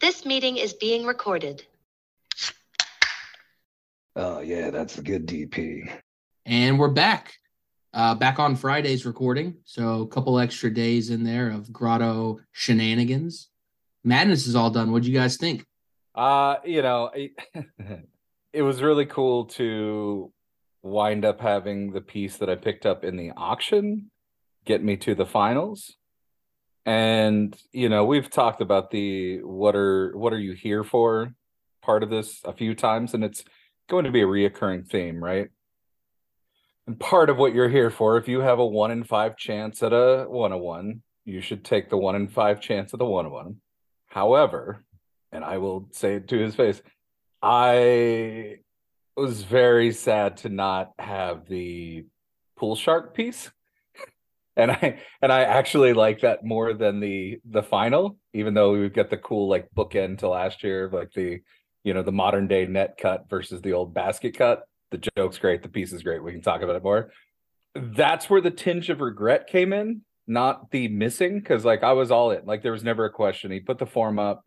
This meeting is being recorded. Oh yeah, that's a good DP. And we're back. Uh, back on Friday's recording. So a couple extra days in there of grotto shenanigans. Madness is all done. What'd you guys think? Uh, you know, it, it was really cool to wind up having the piece that I picked up in the auction get me to the finals. And you know, we've talked about the what are what are you here for part of this a few times, and it's going to be a reoccurring theme, right? And part of what you're here for, if you have a one in five chance at a one on one, you should take the one in five chance at the one on one. However, and I will say it to his face, I was very sad to not have the pool shark piece. And I and I actually like that more than the the final, even though we've got the cool like bookend to last year, like the you know the modern day net cut versus the old basket cut. The joke's great, the piece is great. We can talk about it more. That's where the tinge of regret came in, not the missing, because like I was all in. Like there was never a question. He put the form up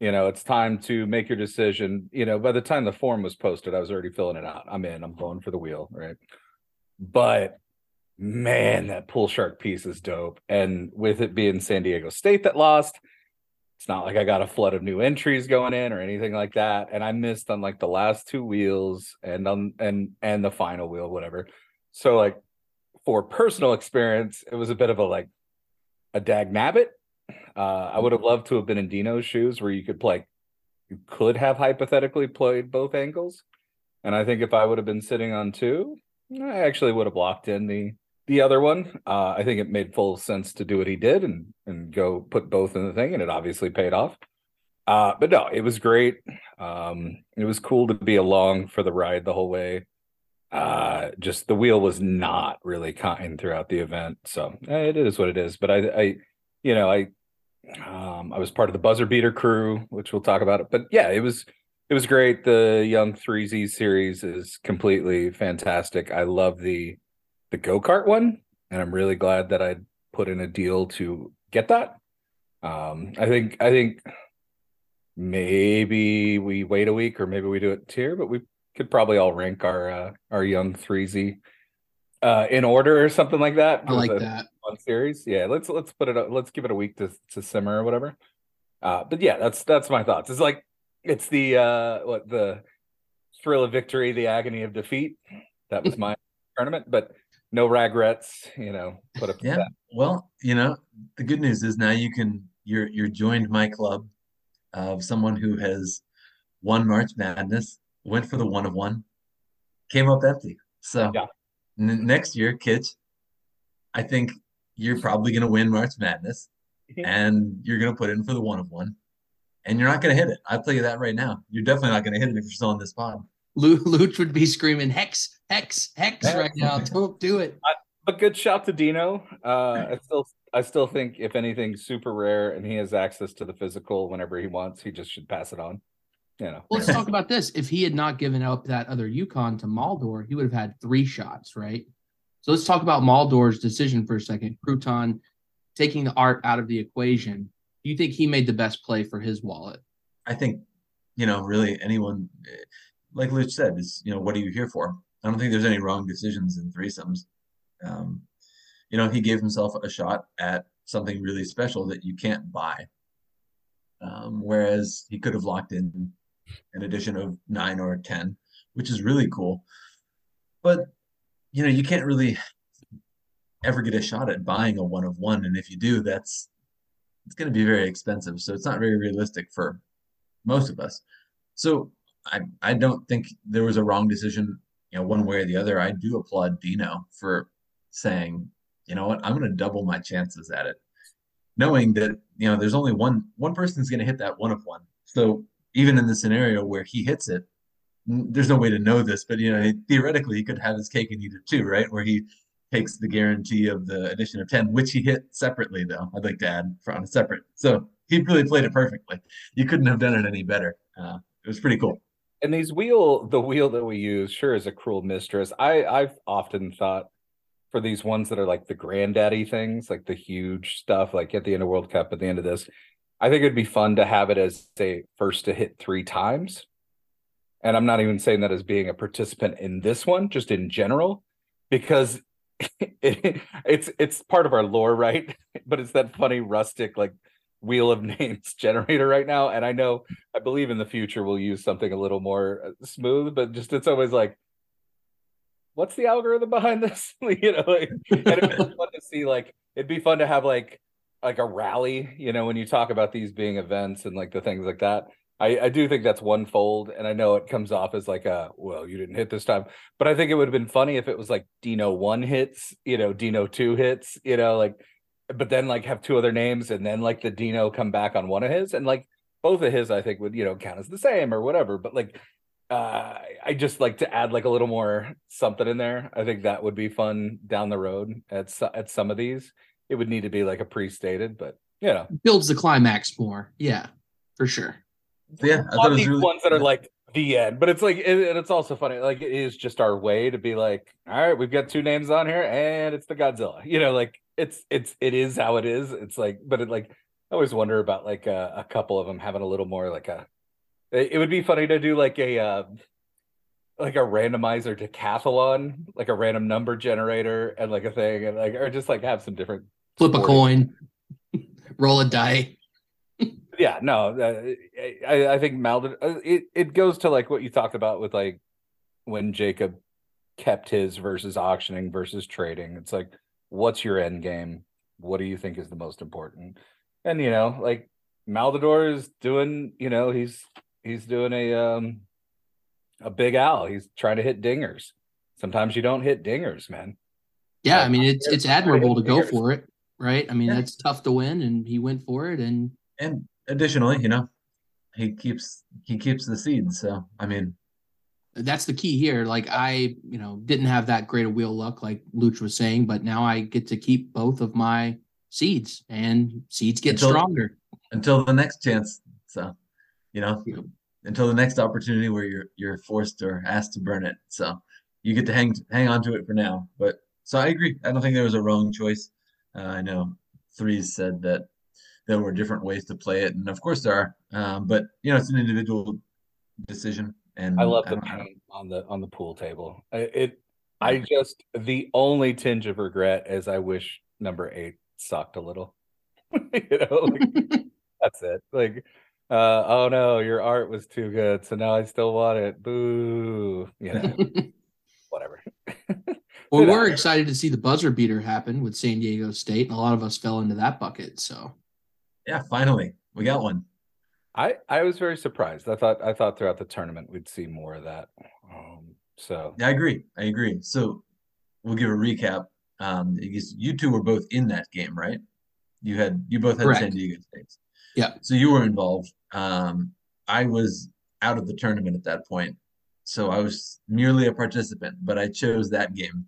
you know it's time to make your decision you know by the time the form was posted i was already filling it out i'm in i'm going for the wheel right but man that pool shark piece is dope. And with it being san diego state that lost it's not like i got a flood of new entries going in or anything like that. And i missed on like the last two wheels and on and and the final wheel whatever. So like for personal experience it was a bit of a like a dag nabbit. Uh, I would have loved to have been in Deano's shoes where you could play, you could have hypothetically played both angles. And I think if I would have been sitting on two, I actually would have blocked in the the other one. Uh, I think it made full sense to do what he did and and go put both in the thing, and it obviously paid off. Uh, but no, it was great. Um, it was cool to be along for the ride the whole way. Uh, just the wheel was not really kind throughout the event, so eh, it is what it is. But I, I you know, I um, I was part of the buzzer beater crew, which we'll talk about it. But yeah, it was it was great. The Young Three Z series is completely fantastic. I love the the go kart one, and I'm really glad that I put in a deal to get that. Um, I think I think maybe we wait a week or maybe we do it tier, but we could probably all rank our uh, our Young Three Z uh, in order or something like that. I like that fun series. Yeah, let's let's put it. Let's give it a week to to simmer or whatever. Uh, but yeah, that's that's my thoughts. It's like it's the uh what the thrill of victory, the agony of defeat. That was my tournament, but no regrets. You know, put up. Yeah. Well, you know, the good news is now you can you're you're joined my club of someone who has won March Madness, went for the one of one, came up empty. So yeah. n- next year, kids, I think you're probably going to win March Madness and you're going to put in for the one of one and you're not going to hit it. I'll tell you that right now. You're definitely not going to hit it if you're still on this pod. Luch would be screaming hex, hex, hex right now. Don't do it. A good shout to Deano. Uh, I still, I still think if anything, super rare, and he has access to the physical whenever he wants. He just should pass it on. You know. Let's talk about this. If he had not given up that other UConn to Maldor, he would have had three shots, right? So let's talk about Maldor's decision for a second. Crouton taking the art out of the equation. Do you think he made the best play for his wallet? I think, you know, really anyone, like Luch said, is, you know, what are you here for? I don't think there's any wrong decisions in thr33som3s. Um, you know, he gave himself a shot at something really special that you can't buy. Um, whereas he could have locked in an addition of nine or 10, which is really cool. But you know, you can't really ever get a shot at buying a one of one. And if you do, that's it's going to be very expensive. So it's not very realistic for most of us. So I I don't think there was a wrong decision, you know, one way or the other. I do applaud Deano for saying, you know what, I'm going to double my chances at it, knowing that you know there's only one one person's going to hit that one of one. So even in the scenario where he hits it, there's no way to know this, but you know, theoretically, he could have his cake and eat it too, right? Where he takes the guarantee of the addition of 10, which he hit separately, though. I'd like to add on a separate. So he really played it perfectly. You couldn't have done it any better. Uh, it was pretty cool. And these wheel, the wheel that we use, sure is a cruel mistress. I I've often thought for these ones that are like the granddaddy things, like the huge stuff, like at the end of World Cup, at the end of this, I think it'd be fun to have it as say first to hit three times. And I'm not even saying that as being a participant in this one, just in general, because it, it's it's part of our lore, right? But it's that funny rustic like wheel of names generator right now. And I know I believe in the future we'll use something a little more uh, smooth, but just it's always like, what's the algorithm behind this? you know, like, and it'd be fun to see like it'd be fun to have like like a rally, you know, when you talk about these being events and like the things like that. I, I do think that's one fold, and I know it comes off as like a well, you didn't hit this time, but I think it would have been funny if it was like Deano one hits, you know, Deano two hits, you know, like, but then like have two other names, and then like the Deano come back on one of his, and like both of his, I think would you know count as the same or whatever, but like, uh, I just like to add like a little more something in there. I think that would be fun down the road at so- at some of these. It would need to be like a pre-stated, but you know, Builds the climax more. Yeah, for sure. Yeah, I thought on it was these really ones that are like the end, but it's like, it, and it's also funny. Like it is just our way to be like, all right, we've got two names on here, and it's the Godzilla. You know, like it's it's it is how it is. It's like, but it like I always wonder about like a, a couple of them having a little more like a. It, it would be funny to do like a. Uh, like a randomizer decathlon, like a random number generator, and like a thing, and like or just like have some different Flip a coin, roll a die. yeah no uh, i i think Maldon, uh, it, it goes to like what you talked about with like when jacob kept his versus auctioning versus trading it's like what's your end game what do you think is the most important and you know like maldador is doing you know he's he's doing a um a big owl he's trying to hit dingers sometimes you don't hit dingers man Yeah, I Uh, mean it's it's admirable to go Here's- for it, right? I mean Yeah. that's tough to win, and he went for it, and and additionally, you know, he keeps he keeps the seeds. So I mean, that's the key here. Like I, you know, didn't have that great a wheel luck, like Luch was saying, but now I get to keep both of my seeds, and seeds get Until- stronger. until the next chance. So, you know, Yep. until the next opportunity where you're you're forced or asked to burn it. So you get to hang hang on to it for now. But so I agree. I don't think there was a wrong choice. Uh, I know threes said that there were different ways to play it, and of course there are. Um, but you know, it's an individual decision. And I love the I don't- paint on the on the pool table. I, it I just the only tinge of regret is I wish number eight sucked a little. you know, like, that's it. Like, uh, oh no, your art was too good, so now I still want it. Boo. You know, whatever. well, we're excited to see the buzzer beater happen with San Diego State, and a lot of us fell into that bucket. So Yeah, finally we got one. I I was very surprised. I thought I thought throughout the tournament we'd see more of that. Um, so Yeah, I agree. I agree. So we'll give a recap. Um, I you two were both in that game, right? You had you both had Correct. San Diego State. Yeah. So you were involved. Um, I was out of the tournament at that point, so I was merely a participant, but I chose that game.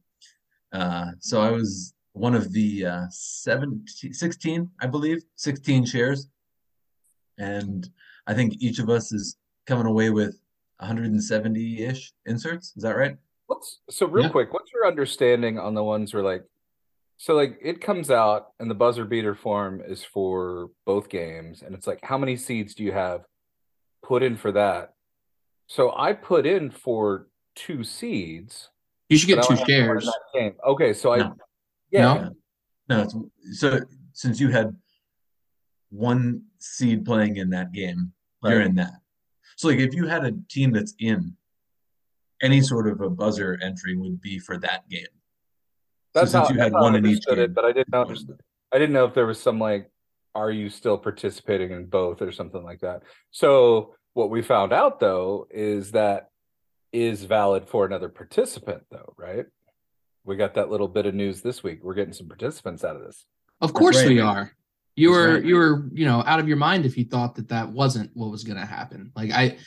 Uh, so I was one of the uh, 17, 16, I believe, 16 shares. And I think each of us is coming away with 170-ish inserts. Is that right? What's so real Yeah. quick? What's your understanding on the ones where like, so like it comes out and the buzzer beater form is for both games, and it's like how many seeds do you have put in for that? So I put in for two seeds. you should get two only have one in shares. game. Okay, so I yeah, No? No, it's, so since you had one seed playing in that game, you're in that. So like if you had a team that's in any sort of a buzzer entry would be for that game. that's so how, since you had how I one in each understood it, but I didn't you're understand. I didn't know if there was some like, are you still participating in both or something like that? So what we found out though is that is valid for another participant though, right? We got that little bit of news this week. We're getting some participants out of this. Of course right. we are. You were right. you were you know out of your mind if you thought that that wasn't what was going to happen. Like I,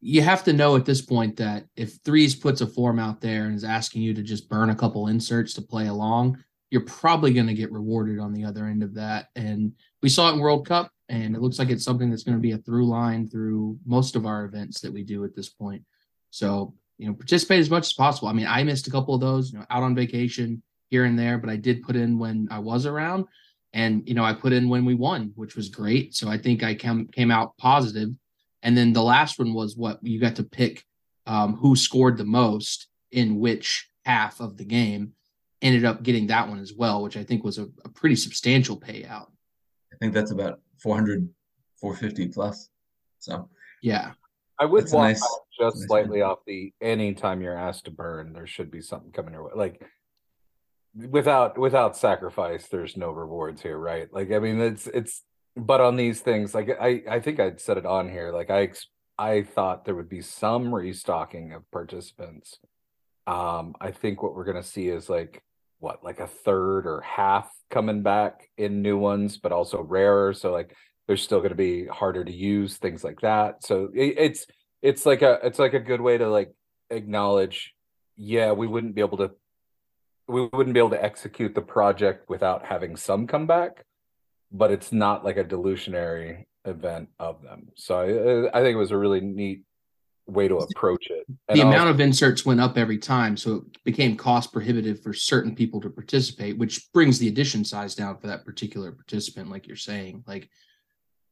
you have to know at this point that if threes puts a form out there and is asking you to just burn a couple inserts to play along, you're probably going to get rewarded on the other end of that. And we saw it in World Cup, and it looks like it's something that's going to be a through line through most of our events that we do at this point. So you know, participate as much as possible. I mean, I missed a couple of those, you know, out on vacation here and there, but I did put in when I was around. And you know, I put in when we won, which was great. So I think I came came out positive. And then the last one was what you got to pick um, who scored the most in which half of the game. Ended up getting that one as well, which I think was a, a pretty substantial payout. I think that's about 400, 450 plus. So Yeah. I would walk nice- just nice slightly one. off the anytime you're asked to burn, there should be something coming your way. Like without without sacrifice, there's no rewards here, right? Like I mean, it's it's but on these things, like I I think I'd said it on here. Like I I thought there would be some restocking of participants. Um, I think what we're gonna see is like what like a third or half coming back in new ones, but also rarer. So like there's still going to be harder to use things like that so it, it's it's like a it's like a good way to like acknowledge yeah we wouldn't be able to we wouldn't be able to execute the project without having some come back but it's not like a dilutionary event of them so i i think it was a really neat way to approach it the amount of inserts went up every time, so it became cost prohibitive for certain people to participate, which brings the edition size down for that particular participant, like you're saying. Like,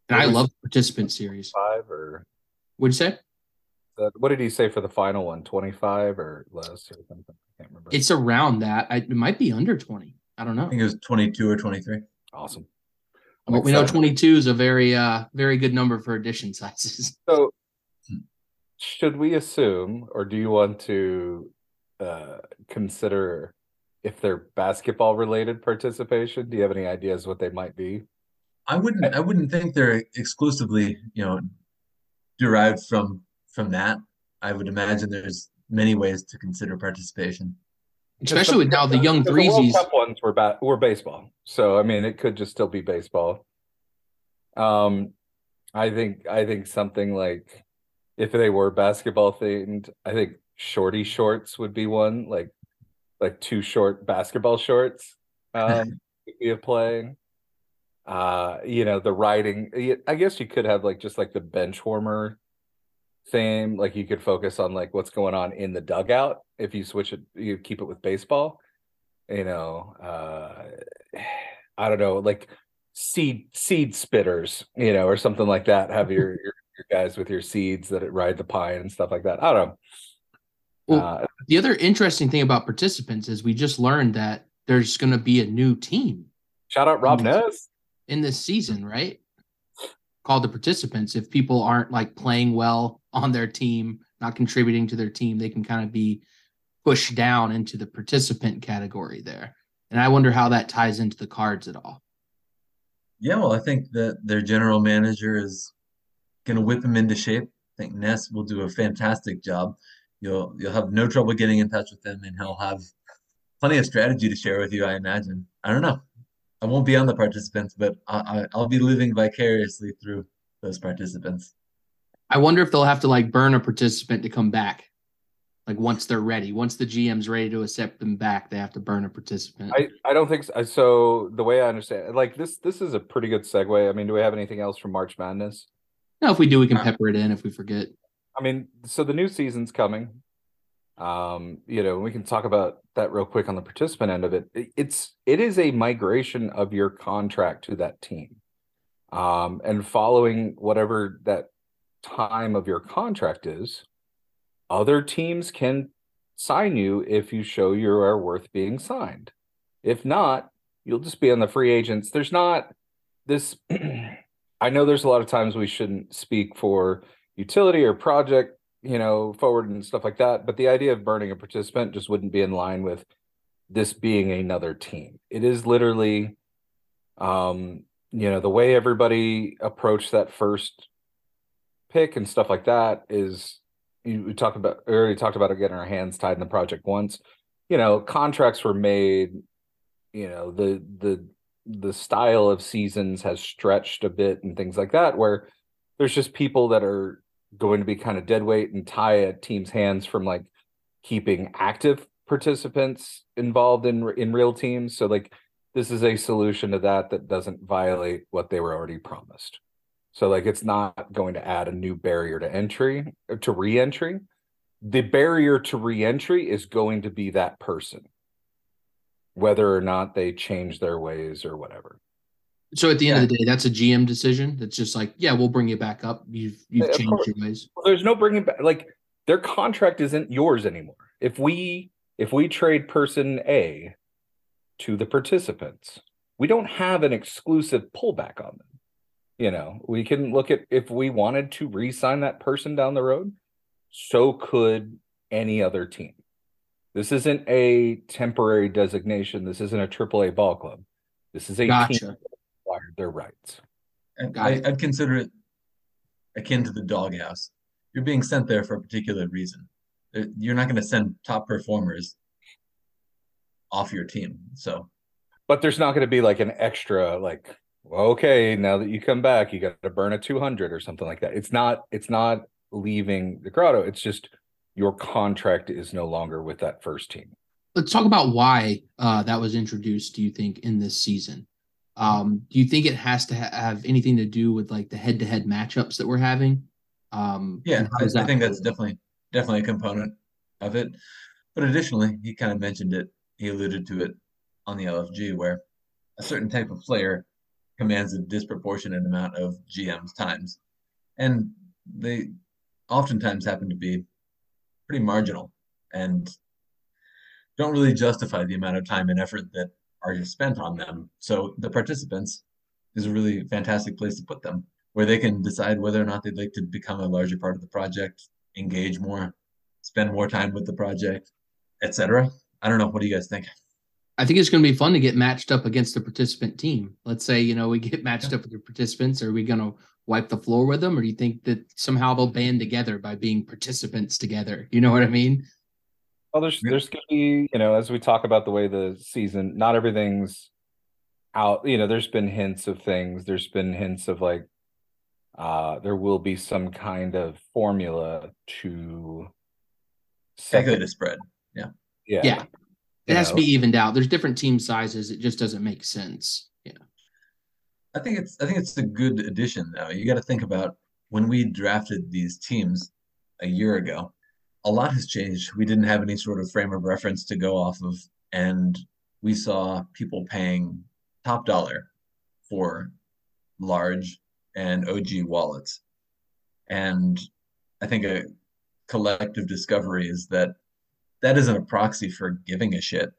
and I love the participant series. five or What'd you say? what did he say for the final one 25 or less or something i can't remember It's around that. I, it might be under 20. I don't know. I think it was 22 or 23. awesome I'm But we know 22 is a very, uh, very good number for addition sizes. So, Hmm. should we assume, or do you want to uh, consider if they're basketball related participation? Do you have any ideas what they might be? I wouldn't I wouldn't think they're exclusively, you know, derived from from that. I would imagine there's many ways to consider participation. Especially with now the young Because the World threesies. Cup ones were ba- were baseball, so I mean it could just still be baseball. Um, I think I think something like if they were basketball themed, I think shorty shorts would be one, like like two short basketball shorts. Um, would be a play. Uh, you know the riding. i guess you could have like just like the bench warmer theme. Like you could focus on like what's going on in the dugout if you switch it. You keep it with baseball you know uh i don't know like seed seed spitters you know or something like that have your your, your guys with your seeds that ride the pine and stuff like that i don't know Well, uh, the other interesting thing about participants is we just learned that there's going to be a new team shout out rob Mm. nez in this season, right? Called the participants. If people aren't like playing well on their team, not contributing to their team, they can kind of be pushed down into the participant category there. And I wonder how that ties into the cards at all. Yeah, well, I think that their general manager is going to whip them into shape. I think Ness will do a fantastic job. You'll you'll have no trouble getting in touch with him, and he'll have plenty of strategy to share with you. I imagine. I don't know. I won't be on the participants, but I, I, I'll be living vicariously through those participants. I wonder if they'll have to like burn a participant to come back. Like once they're ready, once the GM's ready to accept them back, they have to burn a participant. i i don't think so. so the way i understand like this this is a pretty good segue i mean do we have anything else from march madness No, if we do, we can Uh, pepper it in if we forget. I mean, so the new season's coming. Um, you know, we can talk about that real quick on the participant end of it. It- It's it is a migration of your contract to that team. Um, and following whatever that time of your contract is, other teams can sign you if you show you are worth being signed. If not, you'll just be on the free agents. There's not this I know there's a lot of times we shouldn't speak for utility or project, you know, forward and stuff like that. But the idea of burning a participant just wouldn't be in line with this being another team. It is literally, um, you know, the way everybody approached that first pick and stuff like that is you we talked about we already talked about getting our hands tied in the project once. You know, contracts were made, you know, the the the style of seasons has stretched a bit and things like that where there's just people that are going to be kind of dead weight and tie a team's hands from like keeping active participants involved in in real teams. So like this is a solution to that that doesn't violate what they were already promised. So like it's not going to add a new barrier to entry uh, to re-entry. The barrier to re-entry is going to be that person whether or not they change their ways or whatever So at the end of the day, that's a GM decision. That's just like, yeah, we'll bring you back up. You've you've Yeah, changed your ways. Well, there's no bringing back like their contract isn't yours anymore. If we if we trade person A to the participants, we don't have an exclusive pullback on them. You know, we can look at if we wanted to re-sign that person down the road, so could any other team. This isn't a temporary designation. This isn't a AAA ball club. This is a team Gotcha. acquired their rights. I, I'd consider it akin to the doghouse. You're being sent there for a particular reason. You're not going to send top performers off your team. So But there's not going to be like an extra like well, okay, now that you come back, you got to burn a 200 or something like that. It's not it's not leaving the grotto. It's just your contract is no longer with that first team. Let's talk about why uh, that was introduced. Do you think in this season? Um, do you think it has to ha- have anything to do with like the head-to-head matchups that we're having? Um, yeah, I, I think that's definitely definitely a component of it. But additionally, he kind of mentioned it. He alluded to it on the LFG, where a certain type of player commands a disproportionate amount of GM's times, and they oftentimes happen to be pretty marginal and don't really justify the amount of time and effort that are spent on them. So the participants is a really fantastic place to put them, where they can decide whether or not they'd like to become a larger part of the project, engage more, spend more time with the project, etc. I don't know. What do you guys think? I think it's going to be fun to get matched up against the participant team. Let's say, you know, we get matched Yeah. up with the participants. Are we going to wipe the floor with them? Or do you think that somehow they'll band together by being participants together? You know what I mean? Well, there's there's gonna be, you know, as we talk about the way the season, not everything's out, you know, there's been hints of things. There's been hints of like uh there will be some kind of formula to set the- spread. yeah. Yeah. Yeah. It you has to be evened out. There's different team sizes. It just doesn't make sense. Yeah. I think it's I think it's a good addition though. You got to think about when we drafted these teams a year ago. A lot has changed. We didn't have any sort of frame of reference to go off of, and we saw people paying top dollar for large and OG wallets. And I think a collective discovery is that that isn't a proxy for giving a shit.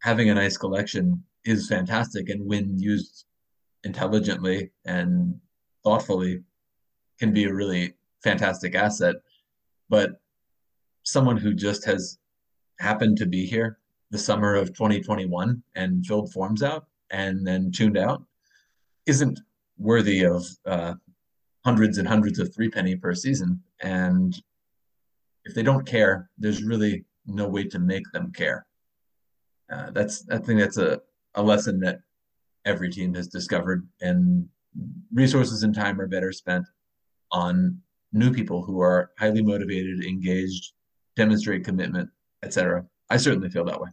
Having a nice collection is fantastic, and when used intelligently and thoughtfully, can be a really fantastic asset. But someone who just has happened to be here the summer of 2021 and filled forms out and then tuned out isn't worthy of uh, hundreds and hundreds of three penny per season. And if they don't care, there's really no way to make them care. Uh, that's I think that's a, a lesson that every team has discovered, and resources and time are better spent on new people who are highly motivated, engaged, demonstrate commitment, etc. I certainly feel that way.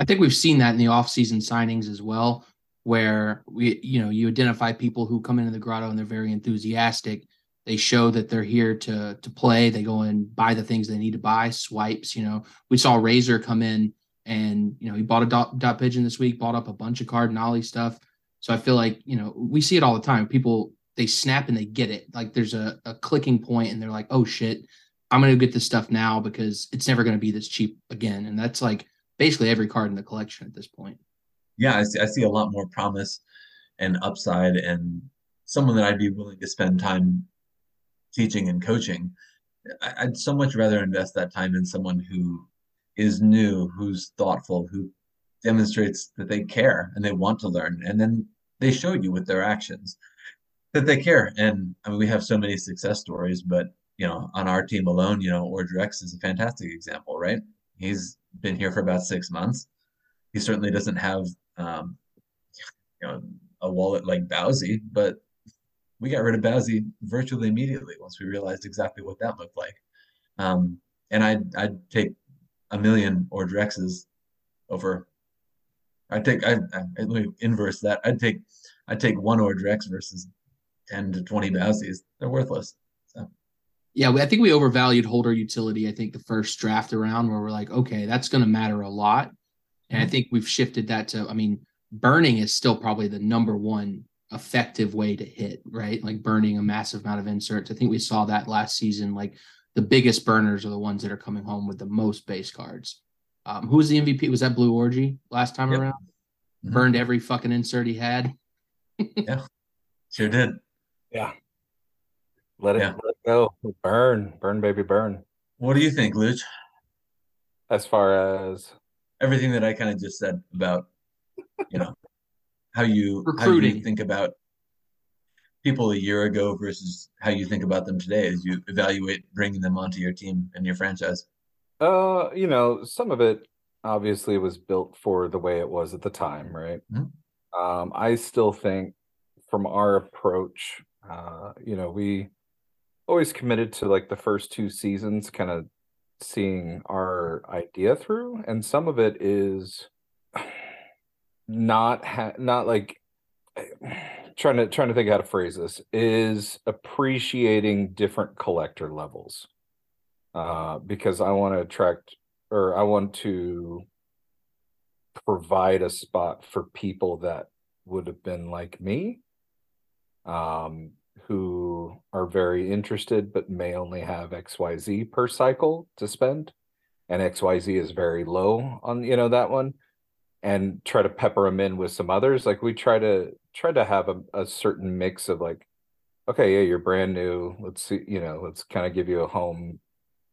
I think we've seen that in the off-season signings as well, where we, you know, you identify people who come into the grotto and they're very enthusiastic. They show that they're here to to play. They go and buy the things they need to buy, swipes. You know, we saw Razor come in and you know he bought a dot, dot pigeon this week, bought up a bunch of Cardinale stuff. So I feel like you know we see it all the time. People they snap and they get it. Like there's a, a clicking point and they're like, oh shit, I'm gonna get this stuff now because it's never gonna be this cheap again. And that's like basically every card in the collection at this point. Yeah, I see, I see a lot more promise and upside, and someone that I'd be willing to spend time teaching and coaching. I'd so much rather invest that time in someone who is new, who's thoughtful, who demonstrates that they care and they want to learn, and then they show you with their actions that they care. And I mean, we have so many success stories, but you know, on our team alone, you know, Ordrex is a fantastic example, right? He's been here for about six months. He certainly doesn't have, um, you know, a wallet like Bowsy, but we got rid of Bowsy virtually immediately once we realized exactly what that looked like. Um, and I'd I'd take a million Ordrexes over. I'd take I, I let me inverse that. I'd take I'd take one Ordrex versus ten to twenty Bowsies. They're worthless. So Yeah, we- I think we overvalued holder utility. I think the first draft around where we're like, okay, that's going to matter a lot, and I Mhm. think we've shifted that to. I mean, burning is still probably the number one effective way to hit, right? Like burning a massive amount of inserts. I think we saw that last season. Like the biggest burners are the ones that are coming home with the most base cards. Um, who was the MVP? Was that Blue Orgy last time Yep. around? Mhm. Burned every fucking insert he had. Yeah, sure did. Yeah. Let it, Yeah. let it go. Burn, burn, baby, burn. What do you think, Luch? As far as Everything that I kind of just said about, you know, how you how you think about people a year ago versus how you think about them today as you evaluate bringing them onto your team and your franchise. Uh, you know, some of it obviously was built for the way it was at the time, right? Mhm. Um, I still think from our approach, uh, you know, we always committed to like the first two seasons, kind of seeing our idea through, and some of it is not ha not like trying to trying to think how to phrase this is appreciating different collector levels. Uh, because I want to attract or I want to provide a spot for people that would have been like me, um, who are very interested but may only have XYZ per cycle to spend. And XYZ is very low on, you know, that one. And try to pepper them in with some others. Like we try to try to have a, a certain mix of like, okay, yeah, you're brand new. Let's see, you know, let's kind of give you a home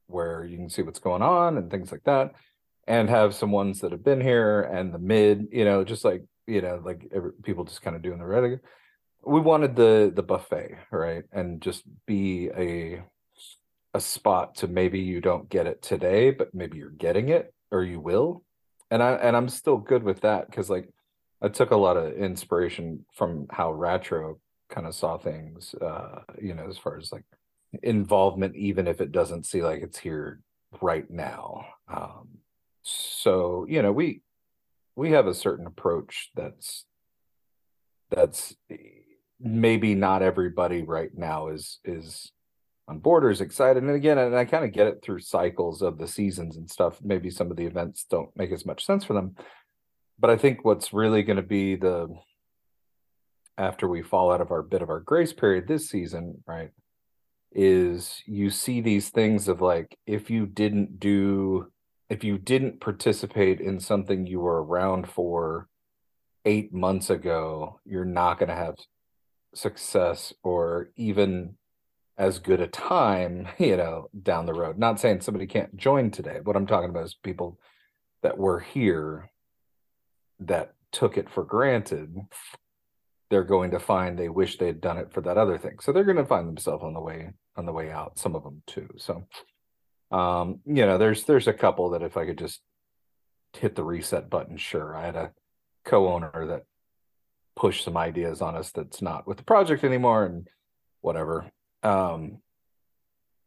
where you can see what's going on and things like that and have some ones that have been here and the mid you know just like you know like every, people just kind of doing the red we wanted the the buffet right? And just be a a spot to maybe you don't get it today but maybe you're getting it or you will. And i and i'm still good with that because like i took a lot of inspiration from how retro kind of saw things uh you know as far as like involvement even if it doesn't see like it's here right now. Um so you know we we have a certain approach that's that's maybe not everybody right now is is on board or is excited. And again and i kind of get it through cycles of the seasons and stuff. Maybe some of the events don't make as much sense for them. But i think what's really going to be the after we fall out of our bit of our grace period this season right is you see these things of like if you didn't do if you didn't participate in something you were around for eight months ago you're not going to have success or even as good a time you know down the road. Not saying somebody can't join today. What i'm talking about is people that were here that took it for granted they're going to find they wish they had done it for that other thing. So they're going to find themselves on the way on the way out some of them too. So um you know there's there's a couple that if i could just hit the reset button sure. I had a co-owner that pushed some ideas on us that's not with the project anymore and whatever. Um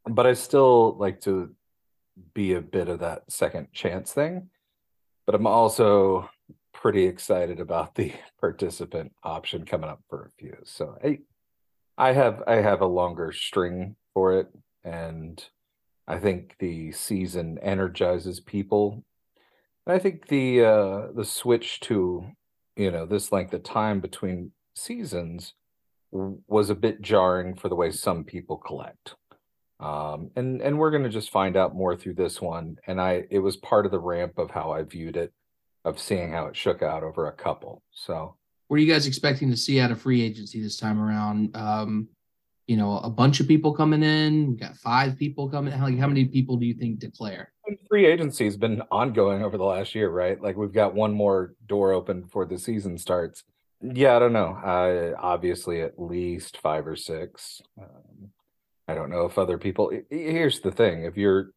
but i still like to be a bit of that second chance thing but i'm also pretty excited about the participant option coming up for a few. So I, I have I have a longer string for it, and I think the season energizes people. And I think the uh, the switch to you know this length of time between seasons was a bit jarring for the way some people collect. Um, and and we're gonna just find out more through this one. And I it was part of the ramp of how I viewed it, of seeing how it shook out over a couple. So What are you guys expecting to see out of free agency this time around? Um, you know, a bunch of people coming in. We got five people coming. How, like, how many people do you think declare? Free agency has been ongoing over the last year, right? Like we've got one more door open before the season starts. Yeah, I don't know. Uh, obviously, at least five or six. Um, I don't know if other people. Here's the thing: if you're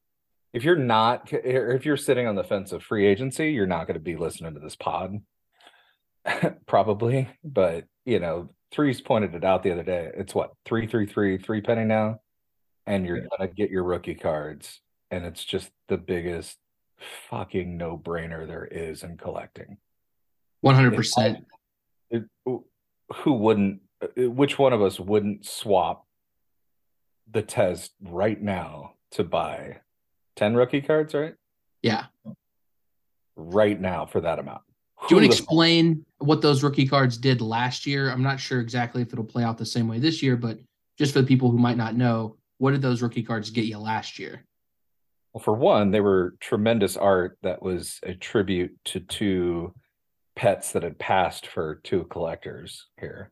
if you're not if you're sitting on the fence of free agency, you're not going to be listening to this pod, probably. But you know, three's pointed it out the other day. It's what three, three, three, three penny now, and you're Yeah. gonna get your rookie cards and it's just the biggest fucking no brainer there is in collecting. One hundred percent. It, who wouldn't? uh, Which one of us wouldn't swap the test right now to buy ten rookie cards? Right, Yeah. right now for that amount. Do you want to explain what those rookie cards did last year. I'm not sure exactly if it'll play out the same way this year, but just for the people who might not know, what did those rookie cards get you last year? Well, for one, they were tremendous art that was a tribute to two pets that had passed for two collectors here.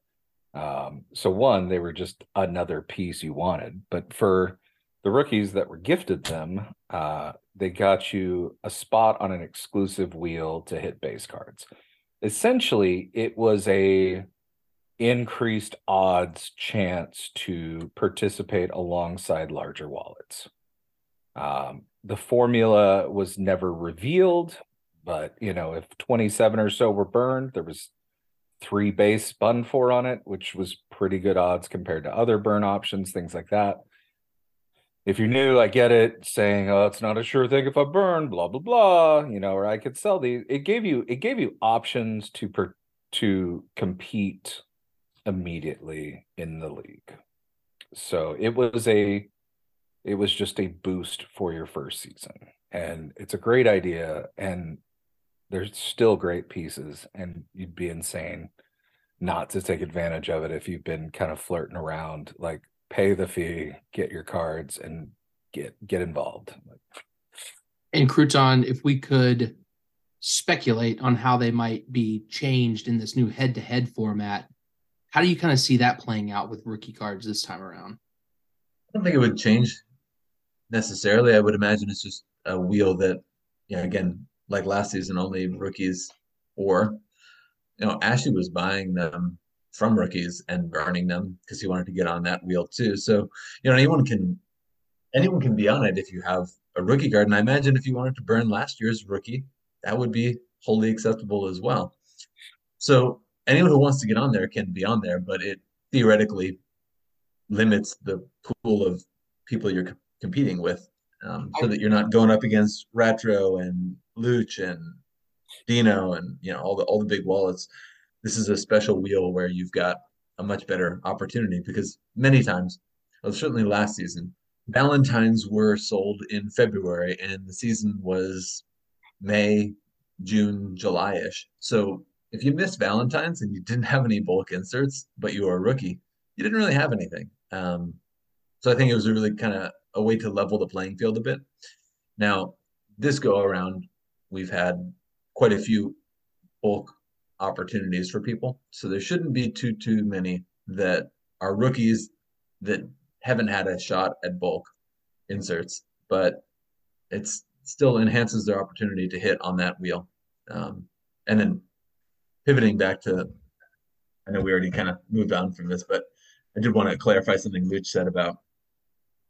Um, so one, they were just another piece you wanted, but for the rookies that were gifted them, uh, they got you a spot on an exclusive wheel to hit base cards. Essentially, it was a increased odds chance to participate alongside larger wallets. Um, the formula was never revealed, but you know, if 27 or so were burned, there was three base bun four on it, which was pretty good odds compared to other burn options, things like that. If you're new, I get it, saying, "Oh, it's not a sure thing if I burn," blah blah blah. You know, or I could sell these. It gave you it gave you options to per, to compete immediately in the league. So it was a it was just a boost for your first season. And it's a great idea and there's still great pieces and you'd be insane not to take advantage of it if you've been kind of flirting around like pay the fee, get your cards and get get involved. And Crouton, if we could speculate on how they might be changed in this new head-to-head format, how do you kind of see that playing out with rookie cards this time around? I don't think it would change necessarily. I would imagine it's just a wheel that, yeah, again, like last season, only rookies or, you know, Ashley was buying them from rookies and burning them because he wanted to get on that wheel too. So, you know, anyone can anyone can be on it if you have a rookie card. And I imagine if you wanted to burn last year's rookie, that would be wholly acceptable as well. So anyone who wants to get on there can be on there, but it theoretically limits the pool of people you're competing with, um, so that you're not going up against Retro and Luch and Deano and you know all the all the big wallets. This is a special wheel where you've got a much better opportunity because many times, well, certainly last season, Valentines were sold in February and the season was May, June, July ish. So if you missed Valentine's and you didn't have any bulk inserts, but you were a rookie, you didn't really have anything. Um, so I think it was a really kind of a way to level the playing field a bit. Now, this go around, we've had quite a few bulk opportunities for people, so there shouldn't be too too many that are rookies that haven't had a shot at bulk inserts, but it still enhances their opportunity to hit on that wheel. Um, and then pivoting back to, I know we already kind of moved on from this, but I did want to clarify something Luch said about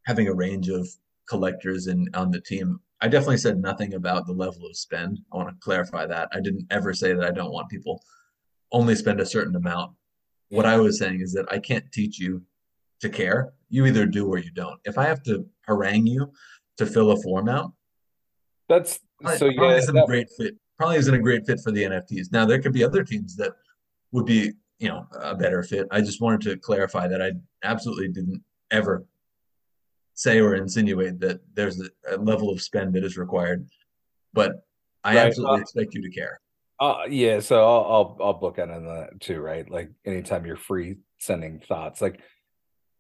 having a range of collectors and on the team. I definitely said nothing about the level of spend. I want to clarify that. I didn't ever say that I don't want people only spend a certain amount. What I was saying is that I can't teach you to care. You either do or you don't. If I have to harangue you to fill a form out, That's probably, so probably yeah. isn't that- a great fit. Probably isn't a great fit for the NFTs. Now there could be other teams that would be, you know, a better fit. I just wanted to clarify that I absolutely didn't ever say or insinuate that there's a, a level of spend that is required, but I Right, absolutely uh, expect you to care. Uh, yeah, so I'll I'll I'll book on that too, right? Like anytime you're free sending thoughts, like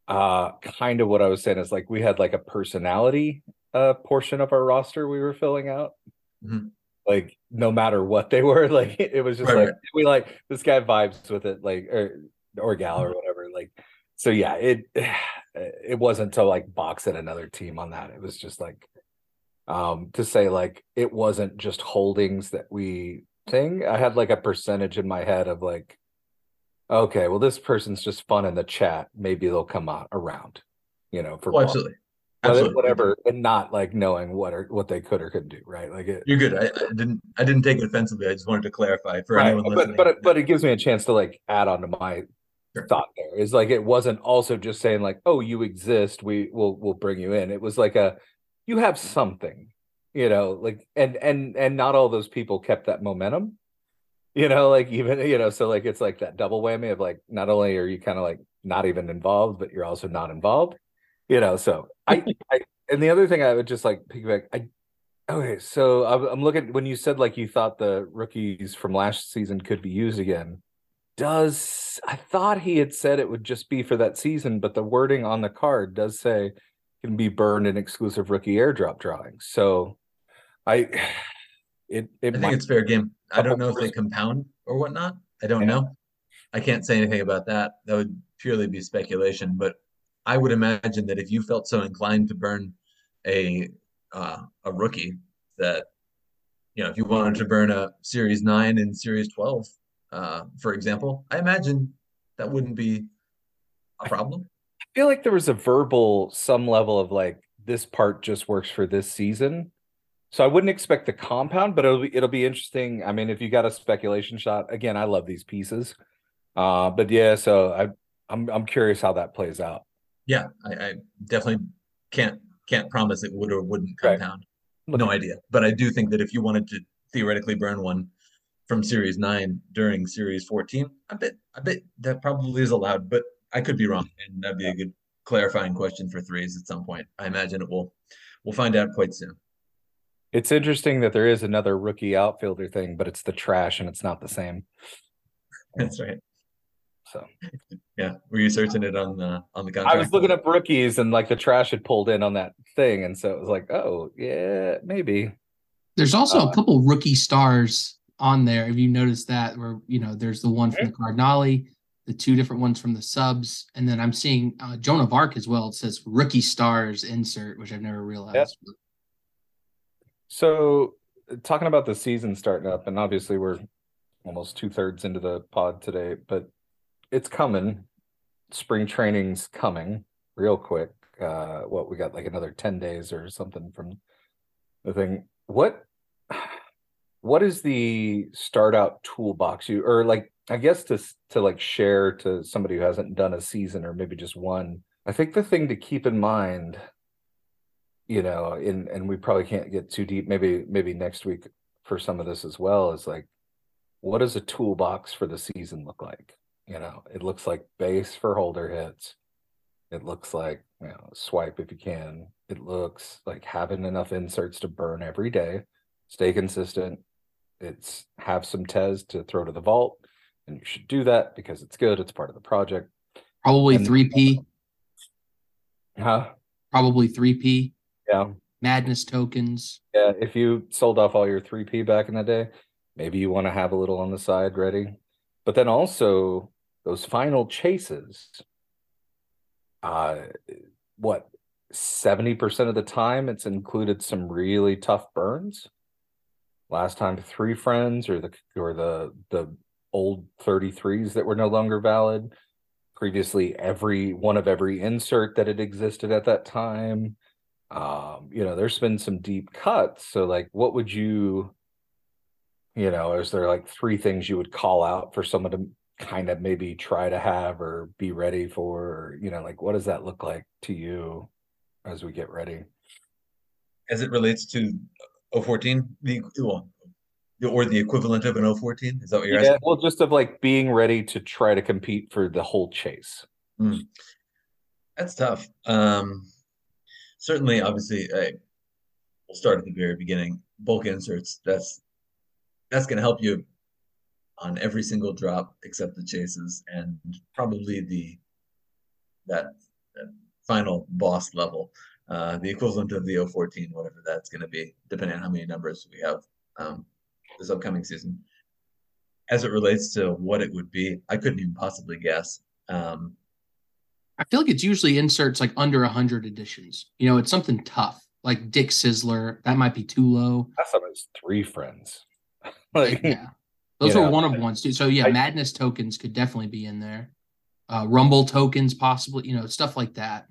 uh kind of what I was saying is like we had like a personality uh portion of our roster we were filling out. Mhm. Like no matter what they were, like it was just Right, like right. we like this guy vibes with it, like or or gal or whatever. Like so yeah, it it wasn't to like box at another team on that. It was just like um to say like it wasn't just holdings that we thing. I had like a percentage in my head of like, okay, well, this person's just fun in the chat. Maybe they'll come out around, you know, for Oh, absolutely. Absolutely. whatever, and not like knowing what or what they could or couldn't do, right? Like it, You're good. I, I didn't I didn't take it offensively. I just wanted to clarify for right. anyone But listening. but it- but it gives me a chance to like add on to my Sure. thought there. Is like it wasn't also just saying like, oh, you exist, we will we'll bring you in. It was like a you have something, you know, like and and and not all those people kept that momentum. You know, like even you know, so like it's like that double whammy of like not only are you kind of like not even involved, but you're also not involved. You know, so I, I and the other thing I would just like piggyback, I Okay, so I'm, I'm looking when you said like you thought the rookies from last season could be used again. Does I thought he had said it would just be for that season, but the wording on the card does say can be burned in exclusive rookie airdrop drawings. So I it it I think might it's fair game. I don't know if they compound or whatnot. I don't Yeah. know. I can't say anything about that. That would purely be speculation. But I would imagine that if you felt so inclined to burn a uh, a rookie, that you know, if you wanted to burn a Series Nine and Series Twelve, uh, for example, I imagine that wouldn't be a problem. I feel like there was a verbal some level of like this part just works for this season. So I wouldn't expect the compound, but it'll be it'll be interesting. I mean, if you got a speculation shot, again, I love these pieces. Uh, but yeah, so I I'm I'm curious how that plays out. Yeah, I, I definitely can't can't promise it would or wouldn't compound. Look, No idea. But I do think that if you wanted to theoretically burn one from Series 9 during Series 14, I bet I bet that probably is allowed, but I could be wrong. And that'd be a good clarifying question for threes at some point. I imagine it will we'll find out quite soon. It's interesting that there is another rookie outfielder thing, but it's the trash and it's not the same. That's right. So Yeah. Were you searching it on the on the contract? I was looking up rookies and like the trash had pulled in on that thing, and so it was like, oh yeah, maybe. There's also Uh, a couple rookie stars on there. If you noticed that, where you know, there's the one from the Cardinali, the two different ones from the subs, and then I'm seeing uh, Joan of Arc as well. It says rookie stars insert, which I've never realized. So, talking about the season starting up, and obviously we're almost two thirds into the pod today, but it's coming. Spring training's coming real quick. Uh, what we got like another 10 days or something from the thing. What, what is the start out toolbox you, or like, I guess to, to like share to somebody who hasn't done a season or maybe just one? I think the thing to keep in mind you know, and and we probably can't get too deep. Maybe maybe next week for some of this as well is like, what does a toolbox for the season look like? You know, it looks like base for holder hits. It looks like you know, swipe if you can. It looks like having enough inserts to burn every day, stay consistent. It's have some Tez to throw to the vault, and you should do that because it's good. It's part of the project. Probably And- three P, Huh? probably three P Yeah. madness tokens. Yeah, if you sold off all your 3P back in the day, maybe you want to have a little on the side ready. But then also those final chases, uh what 70% of the time it's included some really tough burns. Last time three friends or the or the the old 33s that were no longer valid. Previously every one of every insert that had existed at that time. Um you know there's been some deep cuts. So like what would you you know is there like three things you would call out for someone to kind of maybe try to have or be ready for? Or, you know like what does that look like to you as we get ready? As it relates to 014, the well, the- or the equivalent of an 014, is that what you're yeah asking? well just of like being ready to try to compete for the whole chase That's tough. Um, certainly, obviously, I, we'll start at the very beginning. Bulk inserts. That's that's going to help you on every single drop except the chases, and probably the that, that final boss level, uh, the equivalent of the 014, whatever that's going to be, depending on how many numbers we have um, this upcoming season. As it relates to what it would be, I couldn't even possibly guess. Um, I feel like it's usually inserts like under a hundred editions. You know, it's something tough, like Dick Sizzler. That might be too low. that's almost three friends like yeah, those you are know, one of ones too. So yeah, I- madness tokens could definitely be in there. Uh, Rumble tokens, possibly. You know, stuff like that.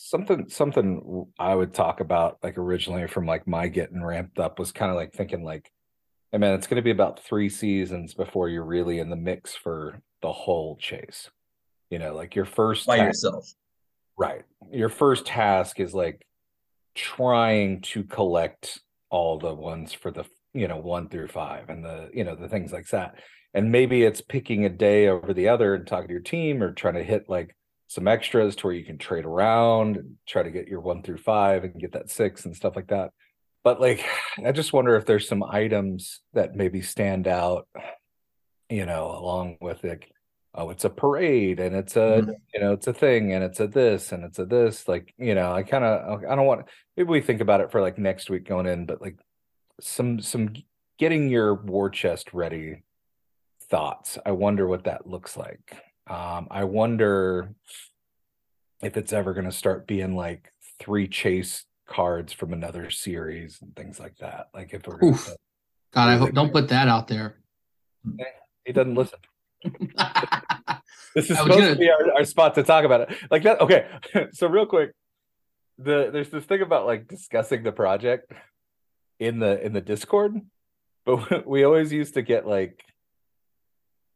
Something something I would talk about like originally from like my getting ramped up was kind of like thinking like, hey man, it's going to be about three seasons before you're really in the mix for the whole chase. You know, like your first by ta- yourself. right, your first task is like trying to collect all the ones for the you know one through five and the you know the things like that. And maybe it's picking a day over the other and talking to your team or trying to hit like some extras to where you can trade around and try to get your one through five and get that six and stuff like that. but like I just wonder if there's some items that maybe stand out, you know, along with like, oh, it's a parade and it's a Mhm. you know, it's a thing and it's a this and it's a this. Like, you know, I kind of I don't want maybe we think about it for like next week going in, but like some some getting your war chest ready thoughts. I wonder what that looks like. Um, I wonder if it's ever going to start being like three chase cards from another series and things like that. Like if we're Oof. God, I hope don't put that out there. he doesn't listen. This is supposed gonna- to be our, our spot to talk about it. Like that. Okay. so real quick, the there's this thing about like discussing the project in the in the Discord, but we always used to get like